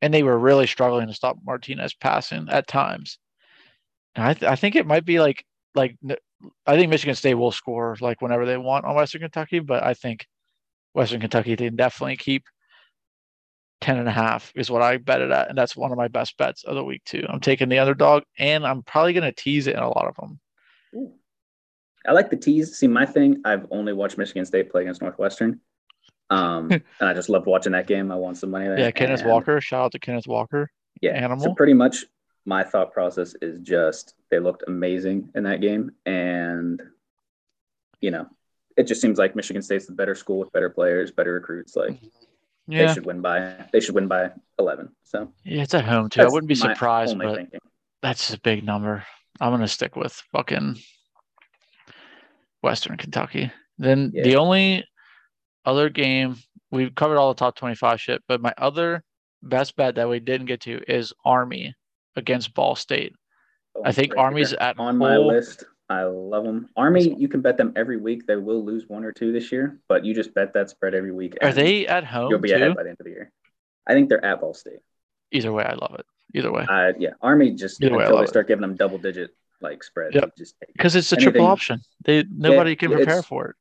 and they were really struggling to stop Martinez passing at times. And I, th- I think it might be like like I think Michigan State will score like whenever they want on Western Kentucky, but I think Western Kentucky can definitely keep 10 and a half is what I bet it at. And that's one of my best bets of the week, too. I'm taking the underdog and I'm probably going to tease it in a lot of them. I like the tease. See, my thing, I've only watched Michigan State play against Northwestern. Um, and I just loved watching that game. I won some money there. Yeah, Kenneth and, Walker. Shout out to Kenneth Walker. Yeah. Animal. So pretty much my thought process is just they looked amazing in that game. And, you know, it just seems like Michigan State's the better school with better players, better recruits. Like yeah. they should win by they should win by eleven. So yeah, it's at home too. I wouldn't be surprised, but thinking. that's a big number. I'm gonna stick with fucking Western Kentucky. Then yeah. the only other game we've covered all the top 25 shit, but my other best bet that we didn't get to is Army against Ball State. Oh, I think Army's at on my list. I love them. Army, you can bet them every week. They will lose one or two this year, but you just bet that spread every week. Are they at home? You'll be too? ahead by the end of the year. I think they're at Ball State. Either way, I love it. Either way. Uh, yeah, Army just Either until way, they start it. giving them double digit like spread. Yep. Just because it's a anything, triple option. They nobody yeah, can prepare for it.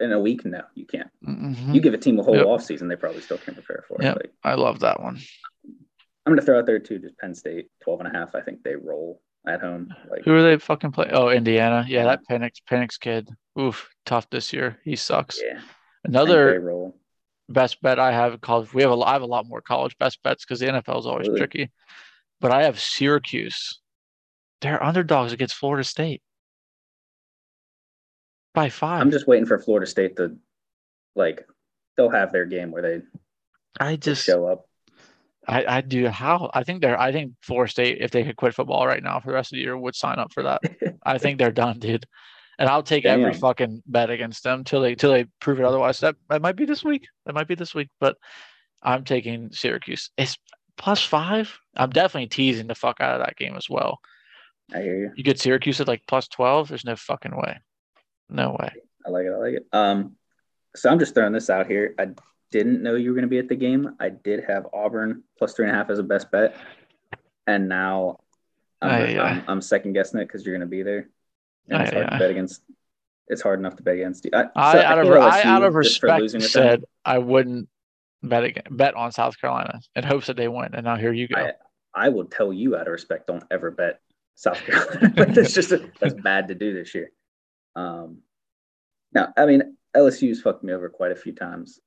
In a week, no, you can't. Mm-hmm. You give a team a whole yep. off season, they probably still can't prepare for it. Yeah, I love that one. I'm gonna throw out there too, just Penn State, 12 and a half. I think they roll at home. Like who are they fucking play? Oh, Indiana. Yeah, that Penix Penix kid. Oof, tough this year. He sucks. Yeah. Another roll. best bet I have college. We have a I have a lot more college best bets because the NFL is always really? tricky. But I have Syracuse. They're underdogs against Florida State by five. I'm just waiting for Florida State to like they'll have their game where they I just show up. I, I do how I think they're I think Florida State if they could quit football right now for the rest of the year would sign up for that. I think they're done, dude. And I'll take Damn. every fucking bet against them till they till they prove it otherwise. That that might be this week. That might be this week, but I'm taking Syracuse. It's plus five. I'm definitely teasing the fuck out of that game as well. I hear you. You get Syracuse at like plus twelve. There's no fucking way. No way. I like it. I like it. Um, so I'm just throwing this out here. I didn't know you were going to be at the game. I did have Auburn plus three and a half as a best bet, and now I'm, I'm, I'm second guessing it because you're going to be there. And it's hard to bet against. It's hard enough to bet against you. I, I, so out, of, I out of respect said I wouldn't bet again, bet on South Carolina in hopes that they win, and now here you go. I, I will tell you out of respect, don't ever bet South Carolina. that's just a, that's bad to do this year. Um, now, I mean, LSU's fucked me over quite a few times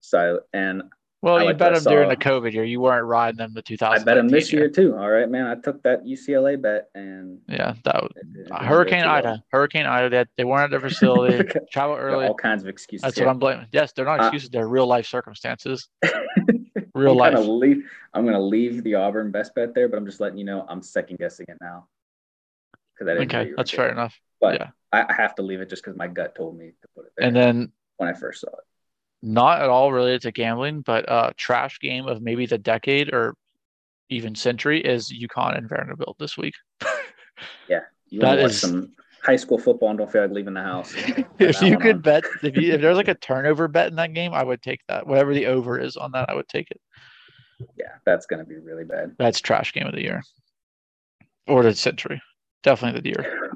so and well, I you bet them during the COVID year. You weren't riding them the 2000. I bet them this year, year too. All right, man. I took that UCLA bet and yeah, that was uh, Hurricane Ida. Well. Hurricane Ida. That they, weren't at their facility. travel early. All kinds of excuses. That's what I'm blaming. Yes, they're not uh, excuses. Uh, they're real life circumstances. real I'm life. Gonna leave, I'm gonna leave the Auburn best bet there, but I'm just letting you know I'm second guessing it now. Okay, that's fair enough. But yeah. I, I have to leave it just because my gut told me to put it there. And then when I first saw it not at all related to gambling, but uh trash game of maybe the decade or even century is UConn and Vanderbilt this week. yeah, you that is some high school football and don't feel like leaving the house. if you could on. bet, if, you, if there's like a turnover bet in that game, I would take that. Whatever the over is on that, I would take it. Yeah, that's gonna be really bad. That's trash game of the year, or the century. Definitely the year.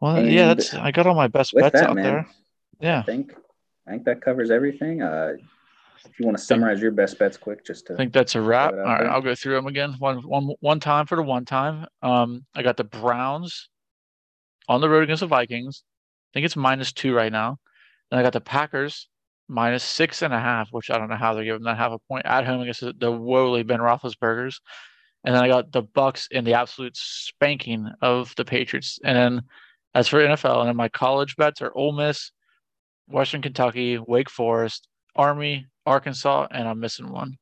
Well, and yeah, that's I got all my best bets that, out man, there. Yeah. I think I think that covers everything. Uh, if you want to summarize your best bets quick, just to I think that's a wrap. All right, there. I'll go through them again. One one one time for the one time. Um, I got the Browns on the road against the Vikings. I think it's minus two right now. Then I got the Packers minus six and a half, which I don't know how they're giving that half a point at home against the woefully Ben Roethlisberger's. And then I got the Bucs in the absolute spanking of the Patriots. And then That's for NFL. And my college bets are Ole Miss, Western Kentucky, Wake Forest, Army, Arkansas, and I'm missing one.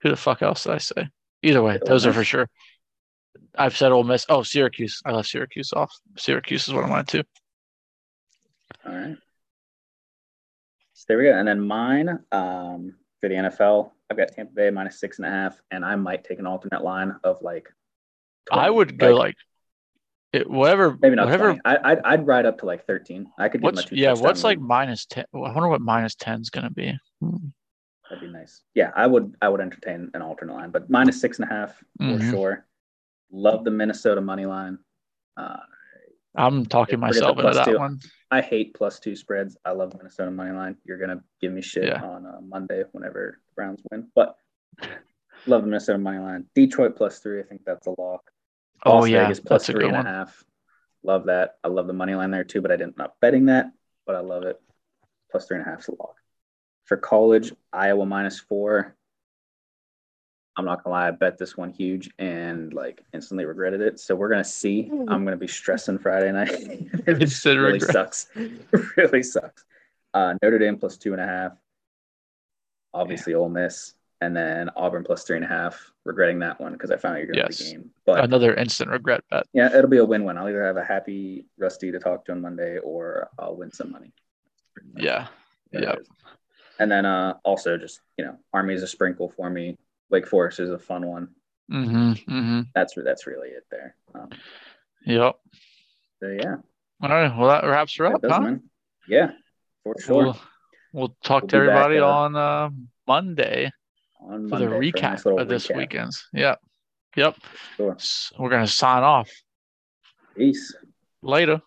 Who the fuck else did I say? Either way, those are for sure. I've said Ole Miss. Oh, Syracuse. I left Syracuse off. Syracuse is what I wanted to. All right. So there we go. And then mine um, for the NFL, I've got Tampa Bay minus six and a half, and I might take an alternate line of like. 20, I would go like, it, whatever. Maybe not whatever. 20. I, I'd, I'd ride up to like 13. I could What's two yeah? What's like minus ten? I wonder what minus ten is gonna be. That'd be nice. Yeah, I would. I would entertain an alternate line, but minus six and a half for Mhm. sure. Love the Minnesota money line. Uh, I'm talking myself into that two. one. I hate plus two spreads. I love Minnesota money line. You're gonna give me shit Yeah. on uh, Monday whenever the Browns win, but love the Minnesota money line. Detroit plus three. I think that's a lock. Oh yeah, Vegas plus that's a three good and a half. Love that. I love the money line there too, but I didn't not betting that, but I love it. Plus three and a half is a lock. For college, Iowa minus four. I'm not gonna lie, I bet this one huge and like instantly regretted it. So we're gonna see. I'm gonna be stressing Friday night. it Instant really regret. sucks. It really sucks. Uh, Notre Dame plus two and a half. Obviously, Ole Miss, and then Auburn plus three and a half. Regretting that one because I found out you're gonna Yes. the game. But Another instant regret bet. yeah, it'll be a win-win. I'll either have a happy Rusty to talk to on Monday, or I'll win some money. Yeah, yeah. And then uh, also just you know, Army is a sprinkle for me. Wake Forest is a fun one. Mm-hmm. Mm-hmm. That's that's really it there. Um, Yep. so yeah, All right. Well, that wraps her up, does huh? Yeah, for sure. We'll, we'll talk We'll to be back, everybody uh, on uh, Monday on for Monday the for recap nice of this recap. weekend's. Yep. Yep. Sure. S- We're gonna sign off Peace. later.